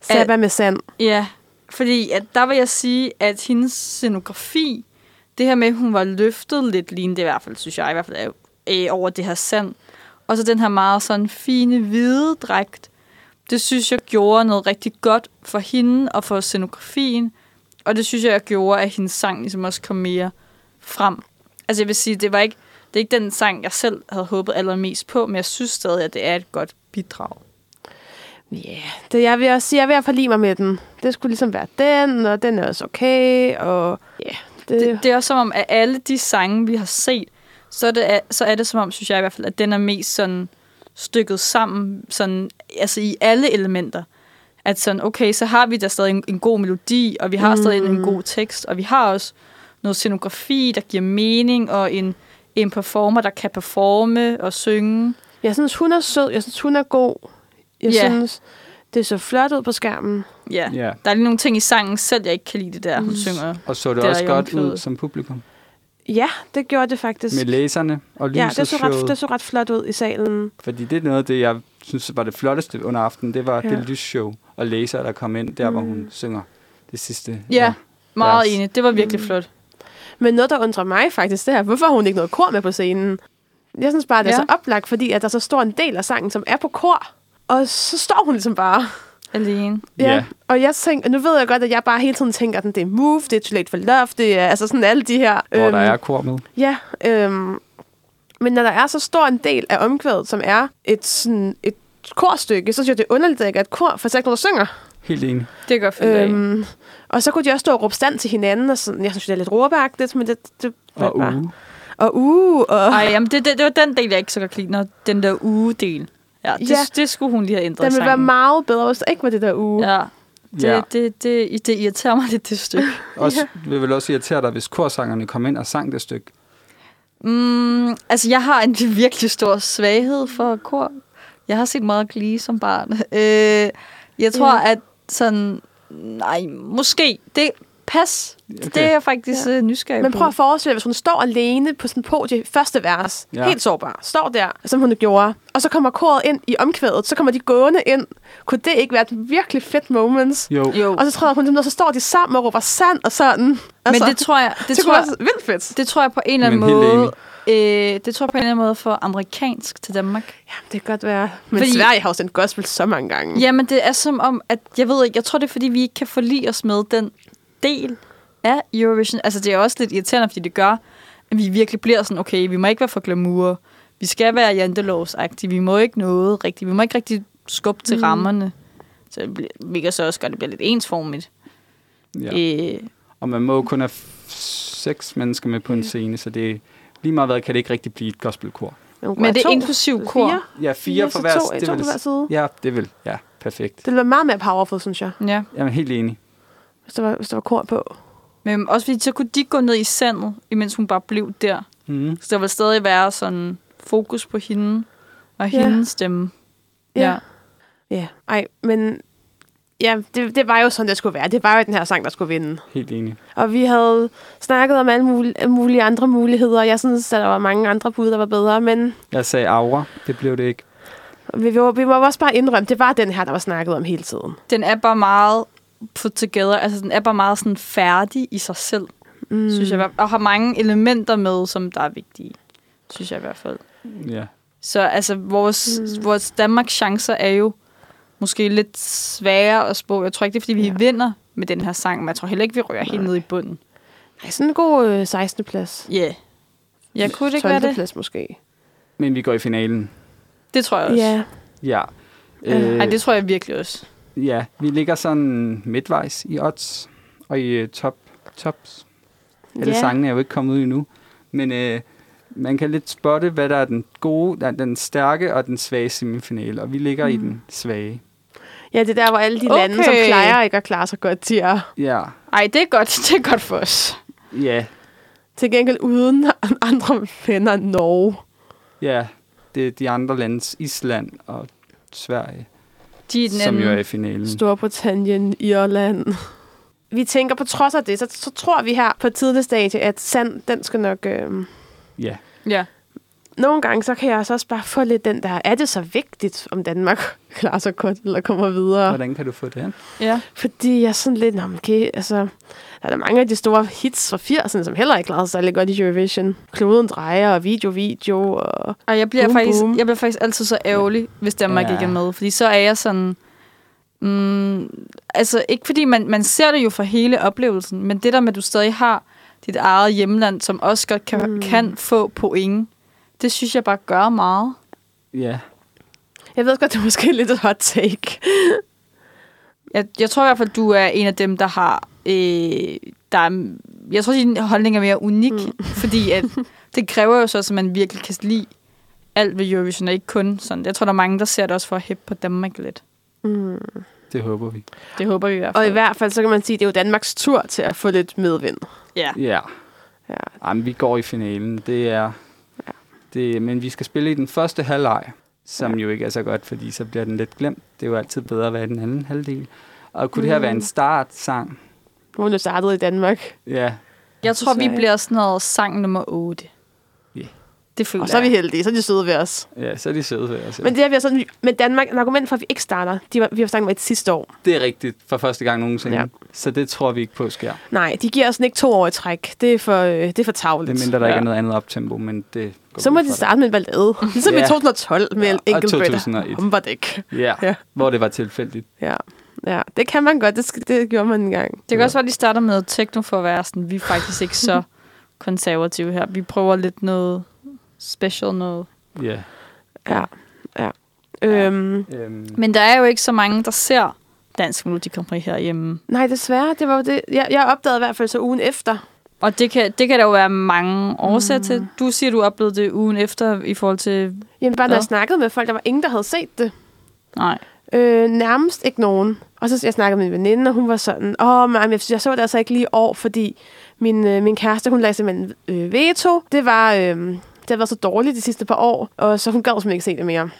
Sabba med sand. ja. Fordi at der vil jeg sige, at hendes scenografi, det her med, at hun var løftet lidt, lignende det i hvert fald, synes jeg, i hvert fald er, øh, over det her sand. Og så den her meget sådan fine hvide dragt, det synes jeg gjorde noget rigtig godt for hende og for scenografien. Og det synes jeg gjorde, at hendes sang ligesom også kom mere frem. Altså jeg vil sige, det var ikke, det er ikke den sang, jeg selv havde håbet allermest på, men jeg synes stadig, at det er et godt bidrag. Ja, yeah. det jeg vil også sige, jeg er hvert fald lide mig med den. Det skulle ligesom være den, og den er også okay, og ja, yeah, det, Det, det er også som om, at alle de sange, vi har set, så er det, så er det som om, synes jeg i hvert fald, at den er mest sådan stykket sammen, sådan, altså i alle elementer. At sådan, okay, så har vi da stadig en, en god melodi, og vi har mm. stadig en, en god tekst, og vi har også noget scenografi, der giver mening, og en, en performer, der kan performe og synge. Jeg synes, hun er sød. Jeg synes, hun er god. Jeg Ja. synes, Det så flot ud på skærmen. Ja. Ja. Der er lige nogle ting i sangen selv, jeg ikke kan lide det der, hun Mm. synger. Og så det Der også godt ud som publikum. Ja, det gjorde det faktisk. Med læserne og lyset ja, det så, ret, det så ret flot ud i salen. Fordi det er noget af det, jeg synes var det flotteste under aftenen. Det var Ja. ja. det lysshow og læser, der kom ind der, mm. hvor Mm. hun synger det sidste. Ja, meget Vers. enig. Det var virkelig Mm. flot. Men noget, der undrer mig faktisk, det er, hvorfor har hun ikke noget kor med på scenen? Jeg synes bare, det er Ja. så oplagt, fordi at der er så stor en del af sangen, som er på kor. Og så står hun ligesom bare. Alene. Ja. Og jeg tænker, nu ved jeg godt, at jeg bare hele tiden tænker, at det er Move, det er Too Late for Love, det er altså sådan alle de her... Hvor øhm, der er kor med. Ja, øhm, men når der er så stor en del af omkvædet, som er et, sådan, et korstykke, så synes jeg, det er underligt, at er et kor, for der synger. Helt enig. Det gør fint øhm, og så kunne de også stå og råbe stand til hinanden, og sådan, jeg synes, det er lidt råbagtigt, men det, det Og bare- uge. Og uh, og... Ej, jamen det, det, det var den del, jeg ikke så godt lide, når den der uge-del. Ja, det, Ja. det skulle hun lige have ændret Den ville være meget bedre, hvis der ikke var det der uge. Ja, det, Ja. det, det, det irriterer mig lidt, det stykke. Også, vil vel også irritere dig, hvis korsangerne kom ind og sang det stykke. Mm, altså, jeg har en virkelig stor svaghed for kor. Jeg har set meget glee som barn. Øh, jeg tror, Ja. at sådan... Nej, måske. Det pas. Okay. Det er jeg faktisk Ja. ja. nysgerrig Men prøv at forestille dig, hvis hun står alene på sådan en podie, første vers, ja. Helt sårbar, står der, som hun gjorde, og så kommer koret ind i omkvædet, så kommer de gående ind. Kunne det ikke være et virkelig fedt moment? Jo. Jo, Og så træder hun, og så står de sammen og råber sand og sådan. Altså, men det tror jeg... Det det tror jeg, være vildt fedt. det tror jeg på en eller anden Men måde... Øh, det tror jeg på en eller anden måde for amerikansk til Danmark. Jamen, det kan godt være. Men fordi... Sverige har jo sendt gospel så mange gange. Jamen, det er som om, at jeg ved ikke, jeg tror det er, fordi vi ikke kan forlige os med den del af Eurovision. Altså, det er også lidt irriterende, fordi det gør, at vi virkelig bliver sådan, okay, vi må ikke være for glamour. Vi skal være jantelovsagtige. Vi må ikke noget rigtigt. Vi må ikke rigtig skubbe til Mm. rammerne. Så det bliver- vi kan så også gøre, at det bliver lidt ensformigt. Ja. Øh, Og man må jo kun have seks mennesker med på en scene, så det er lige meget hvad, kan det ikke rigtig blive et gospelkor. kunne men være det er to, inklusiv kor. Fire? Ja, fire så for hver, to, det to vil, på hver side. Ja, det vil. Ja, perfekt. Det være meget mere powerful, synes jeg, Ja. Jamen, helt enig. Hvis der var, hvis der var kor på. Men også fordi, så kunne de gå ned i sandet, imens hun bare blev der. Mm. Så der vil stadig være sådan fokus på hende og Ja. hendes stemme. Ja. Ja, ej, men ja, det, det var jo sådan, det skulle være. Det var jo den her sang, der skulle vinde. Helt enig. Og vi havde snakket om alle mulige, alle mulige andre muligheder. Jeg synes, at der var mange andre bud, der var bedre, men Jeg sagde Aura, det blev det ikke. vi, vi, må, vi må også bare indrømme, det var den her, der var snakket om hele tiden. den er bare meget put together. Altså, den er bare meget sådan færdig i sig selv, mm. synes jeg. Og har mange elementer med, som der er vigtige. Synes jeg i hvert fald. Ja. Så altså, vores, mm. vores Danmarks chancer er jo måske lidt svære at spå. Jeg tror ikke, det er, fordi vi Ja. vinder med den her sang, men jeg tror heller ikke, vi rører helt Nej. ned i bunden. Ej, sådan en god øh, 16. plads. Ja. Yeah. Ja, kunne det ikke 12. være det? plads måske. Men vi går i finalen. Det tror jeg også. Ja, Ja. Ja. Øh, Ej, det tror jeg virkelig også. Ja, vi ligger sådan midtvejs i odds og i øh, top, tops. Alle Ja. sangene er jo ikke kommet ud endnu. Men øh, man kan lidt spotte, hvad der er den gode, der er den stærke og den svage semifinale. Og vi ligger mm. i den svage. ja, det er der, hvor alle de Okay. lande, som plejer ikke at klare sig godt, de er Ja, Ej, det er godt. Det er godt for os. ja, til gengæld uden andre venner Norge. ja. Det er de andre landes Island og Sverige, De er den som jo er i finalen. Storbritannien, Irland. Vi tænker på trods af det, så, så tror vi her på et tidligt stadie, at sand, den skal nok... Øh, Ja, Ja. Nogle gange, så kan jeg altså også bare få lidt den der, er det så vigtigt, om Danmark klarer sig godt eller kommer videre? hvordan kan du få det hen? Ja. Fordi jeg er sådan lidt, "Nå, men okay, altså, der er der mange af de store hits fra 80'erne, som heller ikke klarede sig særlig godt i Eurovision. Kloden drejer og video, video og... Og jeg bliver, Boom, faktisk, boom. jeg bliver faktisk altid så ærgerlig, hvis Danmark Ja. ikke er med. Fordi så er jeg sådan... Mm, altså, ikke fordi man, man ser det jo for hele oplevelsen, men det der med, at du stadig har dit eget hjemland, som også godt kan, mm. kan få point, det synes jeg bare gør meget. Ja, Jeg ved godt, det er måske lidt et hot take. Jeg, jeg tror i hvert fald, du er en af dem, der har... Øh, der er, jeg tror, din holdning er mere unik, mm. fordi at, det kræver jo så, at man virkelig kan lide alt ved Eurovision, og ikke kun sådan. Jeg tror, der er mange, der ser det også for at hæppe på Danmark lidt. Mm. det håber vi. Det håber vi i hvert Og fald. i hvert fald, så kan man sige, at det er jo Danmarks tur til at få lidt medvind. Ja. Ja, Ja. Jamen, vi går i finalen. Det er... Det, men vi skal spille i den første halvleg. som jo ikke er så godt, fordi så bliver den lidt glemt. Det er jo altid bedre at være i den anden halvdel. Og kunne mm. det her være en startsang? Hun er startet i Danmark. Ja, Jeg tror, vi bliver sådan noget sang nummer 8. Ja. Det føler Og så er vi heldige, så er de søde ved os. ja så er de søde ved os. ja. Men det er vi sådan, med Danmark, en argument for, at vi ikke starter, de var, vi har snakket med et sidste år. Det er rigtigt for første gang nogensinde. Ja. Ja. Så det tror vi ikke på sker. Nej, de giver os ikke to år i træk. Det er for, øh, det er for tavligt. Det mindre, der Ja. ikke er noget andet optempo, men det går Så må de starte med en ballade. Ligesom Ja. i 2012 med Ja, ja, og Enkelbretter. 2001. Humperdæk. det. Ja, Ja. ja, hvor det var tilfældigt. Ja. ja, det kan man godt. Det, skal, det gjorde man engang. Det kan også være, at de starter med techno for at være sådan, vi er faktisk ikke så konservative her. Vi prøver lidt noget special noget. Ja. Ja, ja. Øhm, Øhm, Men der er jo ikke så mange, der ser Dansk Melodi Grand Prix herhjemme. nej, desværre. Det var jo det. Jeg, jeg opdagede i hvert fald så ugen efter. Og det kan, det kan der jo være mange årsager mm. til. Du siger, du oplevede det ugen efter i forhold til... Jamen bare når jeg snakkede med folk, der var ingen, der havde set det. Nej. Øh, nærmest ikke nogen. Og så jeg snakkede med min veninde, og hun var sådan, åh, men jeg, jeg så det altså ikke lige i år, fordi min, øh, min kæreste, hun lagde simpelthen øh, veto. Det var, øh, det har været så dårligt de sidste par år, og så hun gad simpelthen ikke se det mere.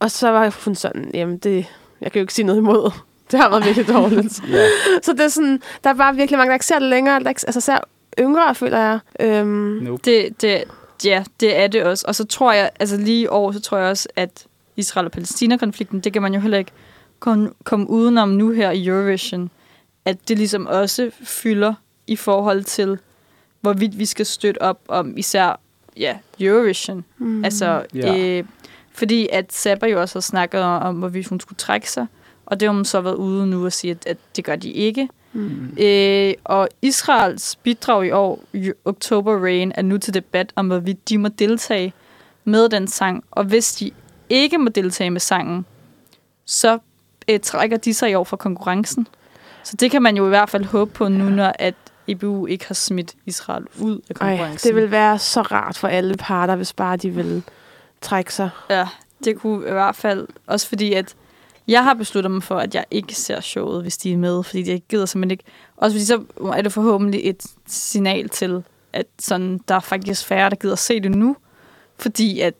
Og så var hun sådan, jamen det, jeg kan jo ikke sige noget imod. Det har været virkelig dårligt. ja. så det er sådan, der er bare virkelig mange, der ikke ser det længere. Der ikke, altså ser yngre, føler jeg. Øhm, Nope. Det, det, ja, det er det også. Og så tror jeg, altså lige år, så tror jeg også, at Israel- og Palæstina-konflikten, det kan man jo heller ikke komme kom udenom nu her i Eurovision, at det ligesom også fylder i forhold til, hvorvidt vi skal støtte op om især ja, Eurovision. Mm. Altså, Ja. øh, fordi at Zappa jo også har snakket om, om, hvorvidt hun skulle trække sig, og det har hun så været ude nu og sige, at, at det gør de ikke. Mm. Øh, og Israels bidrag i år, i October Rain, er nu til debat om, hvorvidt de må deltage med den sang. Og hvis de ikke må deltage med sangen, så øh, trækker de sig i år fra konkurrencen. Så det kan man jo i hvert fald håbe på nu, når at EBU ikke har smidt Israel ud af ej, konkurrencen. det vil være så rart for alle parter, hvis bare de vil trække sig. Ja, det kunne i hvert fald, også fordi at jeg har besluttet mig for, at jeg ikke ser showet, hvis de er med, fordi jeg gider simpelthen ikke. Også fordi så er det forhåbentlig et signal til, at sådan, der er faktisk færre, der gider se det nu, fordi at,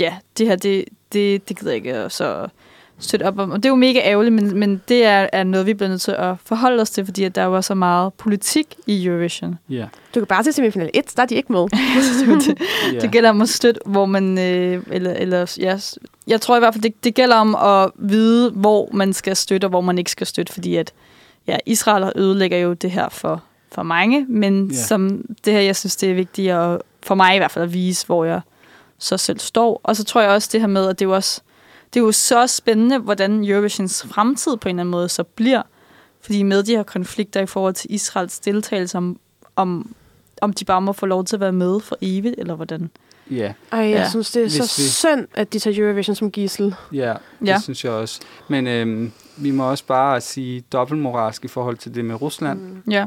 ja, det her, det, det, det gider jeg ikke at så støtte op om. Og det er jo mega ærgerligt, men, men det er, er noget, vi bliver nødt til at forholde os til, fordi at der var så meget politik i Eurovision. Ja. Du kan bare til semifinal 1, der er de ikke med. det, jo det. gælder om at støtte, hvor man... Øh, eller, eller, ja, jeg tror i hvert fald, det, det gælder om at vide, hvor man skal støtte, og hvor man ikke skal støtte, fordi at ja, Israel ødelægger jo det her for, for mange, men ja. som det her, jeg synes, det er vigtigt at, for mig i hvert fald at vise, hvor jeg så selv står. Og så tror jeg også det her med, at det er jo også det er jo så spændende, hvordan Eurovisions fremtid på en eller anden måde så bliver. Fordi med de her konflikter i forhold til Israels deltagelse, om, om, om de bare må få lov til at være med for evigt, eller hvordan. ja. Ej, jeg Ja. synes, det er Hvis så vi- synd, at de tager Eurovision som gissel. Ja, det Ja. synes jeg også. Men øhm, vi må også bare sige dobbeltmoralsk i forhold til det med Rusland. Mm. Ja.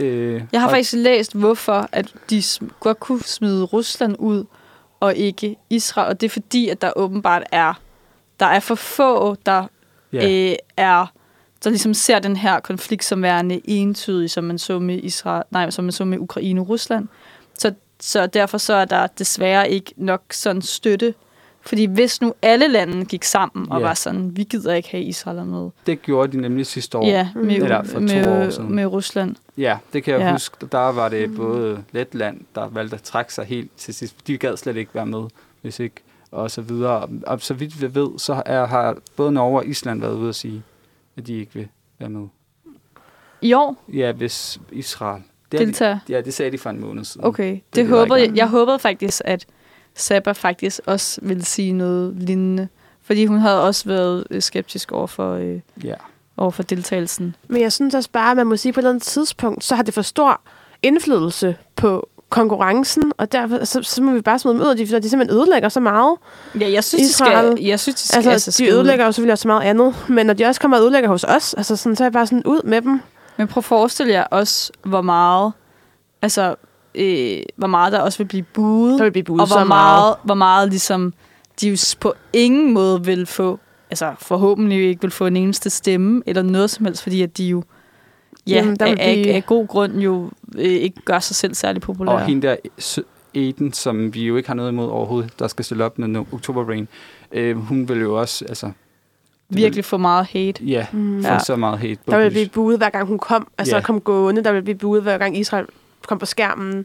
Øh, Jeg har og- faktisk læst, hvorfor at de godt kunne smide Rusland ud, og ikke Israel. Og det er fordi, at der åbenbart er, der er for få, der Ja, øh, er der ligesom ser den her konflikt som værende entydig, som man så med Israel, nej, som man så med Ukraine og Rusland. Så, så derfor så er der desværre ikke nok sådan støtte. Fordi hvis nu alle lande gik sammen og Ja. var sådan, vi gider ikke have Israel med. det gjorde de nemlig sidste år. Ja, med, Eller for to med, år siden. med Rusland. Ja, det kan jeg Ja. ja. huske. Der var det både Letland, der valgte at trække sig helt til sidst. De gad slet ikke være med, hvis ikke, og så videre. Og så vidt vi ved, så er, har både Norge og Island været ude at sige, at de ikke vil være med. I år Ja, hvis Israel... Det er de, deltager. ja, det sagde de for en måned siden. Okay, det, det håbede, jeg, jeg håbede faktisk, at Sabba faktisk også ville sige noget lignende. Fordi hun havde også været øh, skeptisk over for, øh, Ja. over for deltagelsen. Men jeg synes også bare, at man må sige, at på et eller andet tidspunkt, så har det for stor indflydelse på konkurrencen, og derfor så, så må vi bare smide dem ud, og de, de simpelthen ødelægger så meget. Ja, jeg synes, Israel- de skal, jeg synes, de skal, Altså, altså, de ødelægger jo selvfølgelig også så meget andet, men når de også kommer og ødelægger hos os, altså sådan, så er jeg bare sådan ud med dem. Men prøv at forestille jer også, hvor meget, altså, øh, hvor meget der også vil blive buet, Der vil blive budet og hvor meget, meget. hvor meget ligesom, de jo på ingen måde vil få, altså forhåbentlig ikke vil få en eneste stemme, eller noget som helst, fordi at de jo, ja, Jamen, der af, vil af, blive- af god grund jo øh, ikke gør sig selv særlig populære. Og hende der, Aiden, som vi jo ikke har noget imod overhovedet, der skal stille op med no October Rain, øh, hun vil jo også, altså, Virkelig for meget hate. ja, Mm. få Ja. så meget hate. Der ville blive buet, hver gang hun kom. Altså, yeah. kom gående. Der ville blive buet, hver gang Israel kom på skærmen.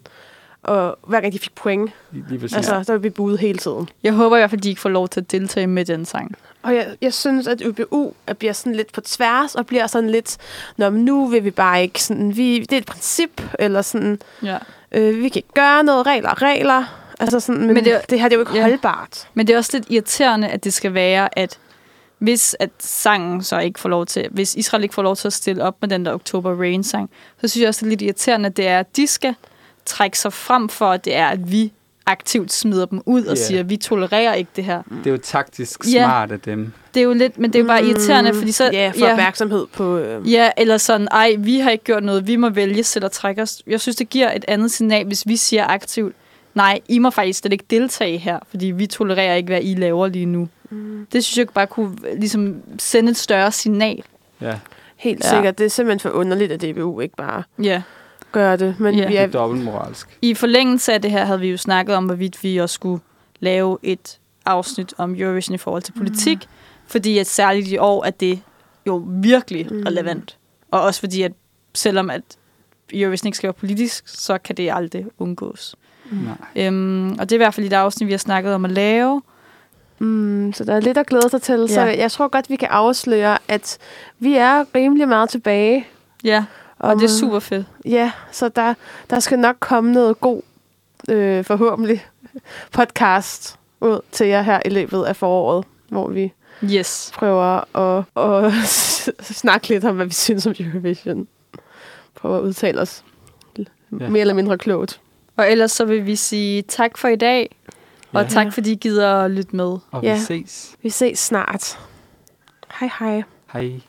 Og hver gang de fik point. Lige præcis. Altså, der ville blive buet hele tiden. Jeg håber i hvert fald, de ikke får lov til at deltage med den sang. Og jeg, jeg synes, at UBU er- bliver sådan lidt på tværs, og bliver sådan lidt, Nå, men nu vil vi bare ikke sådan, vi, det er et princip, eller sådan, Ja. øh, vi kan ikke gøre noget, regler er regler. Altså sådan, men, Men det det, er- her det er jo ikke ja. holdbart. Men det er også lidt irriterende, at det skal være, at hvis at sangen så ikke får lov til, hvis Israel ikke får lov til at stille op med den der October Rain-sang, så synes jeg også, det er lidt irriterende, at det er, at de skal trække sig frem for, at det er, at vi aktivt smider dem ud og Ja. siger, at vi tolererer ikke det her. det er jo taktisk smart af dem. Det er jo lidt, men det er jo bare irriterende, fordi så... Ja, for ja. opmærksomhed på... Øh, Ja, eller sådan, ej, vi har ikke gjort noget, vi må vælge selv at trække os. Jeg synes, det giver et andet signal, hvis vi siger aktivt, nej, I må faktisk slet ikke deltage her, fordi vi tolererer ikke, hvad I laver lige nu. mm, Det synes jeg bare kunne ligesom sende et større signal. Ja, helt ja. sikkert. Det er simpelthen for underligt, at DBU ikke bare Ja. Gør det. Men Ja. vi det er er, dobbeltmoralsk. I forlængelse af det her havde vi jo snakket om, hvorvidt vi også skulle lave et afsnit om Eurovision i forhold til politik, mm. fordi at særligt i år er det jo virkelig mm. Mm. relevant. Og også fordi, at selvom at Eurovision ikke skal være politisk, så kan det aldrig undgås. Nej. Øhm, og det er i hvert fald et afsnit, vi har snakket om at lave. mm, så der er lidt at glæde sig til. Så Ja. jeg tror godt, vi kan afsløre, at vi er rimelig meget tilbage. Ja, og Om, det er super fedt. Ja, så der, der skal nok komme noget god, øh, forhåbentlig, podcast ud til jer her i løbet af foråret, hvor vi Yes. prøver at, at snakke lidt om, hvad vi synes om Eurovision. Prøver at udtale os Ja. mere eller mindre klogt. Og ellers så vil vi sige tak for i dag, og Ja. tak fordi I gider at lytte med. Og vi Ja. ses. Vi ses snart. Hej hej. Hej.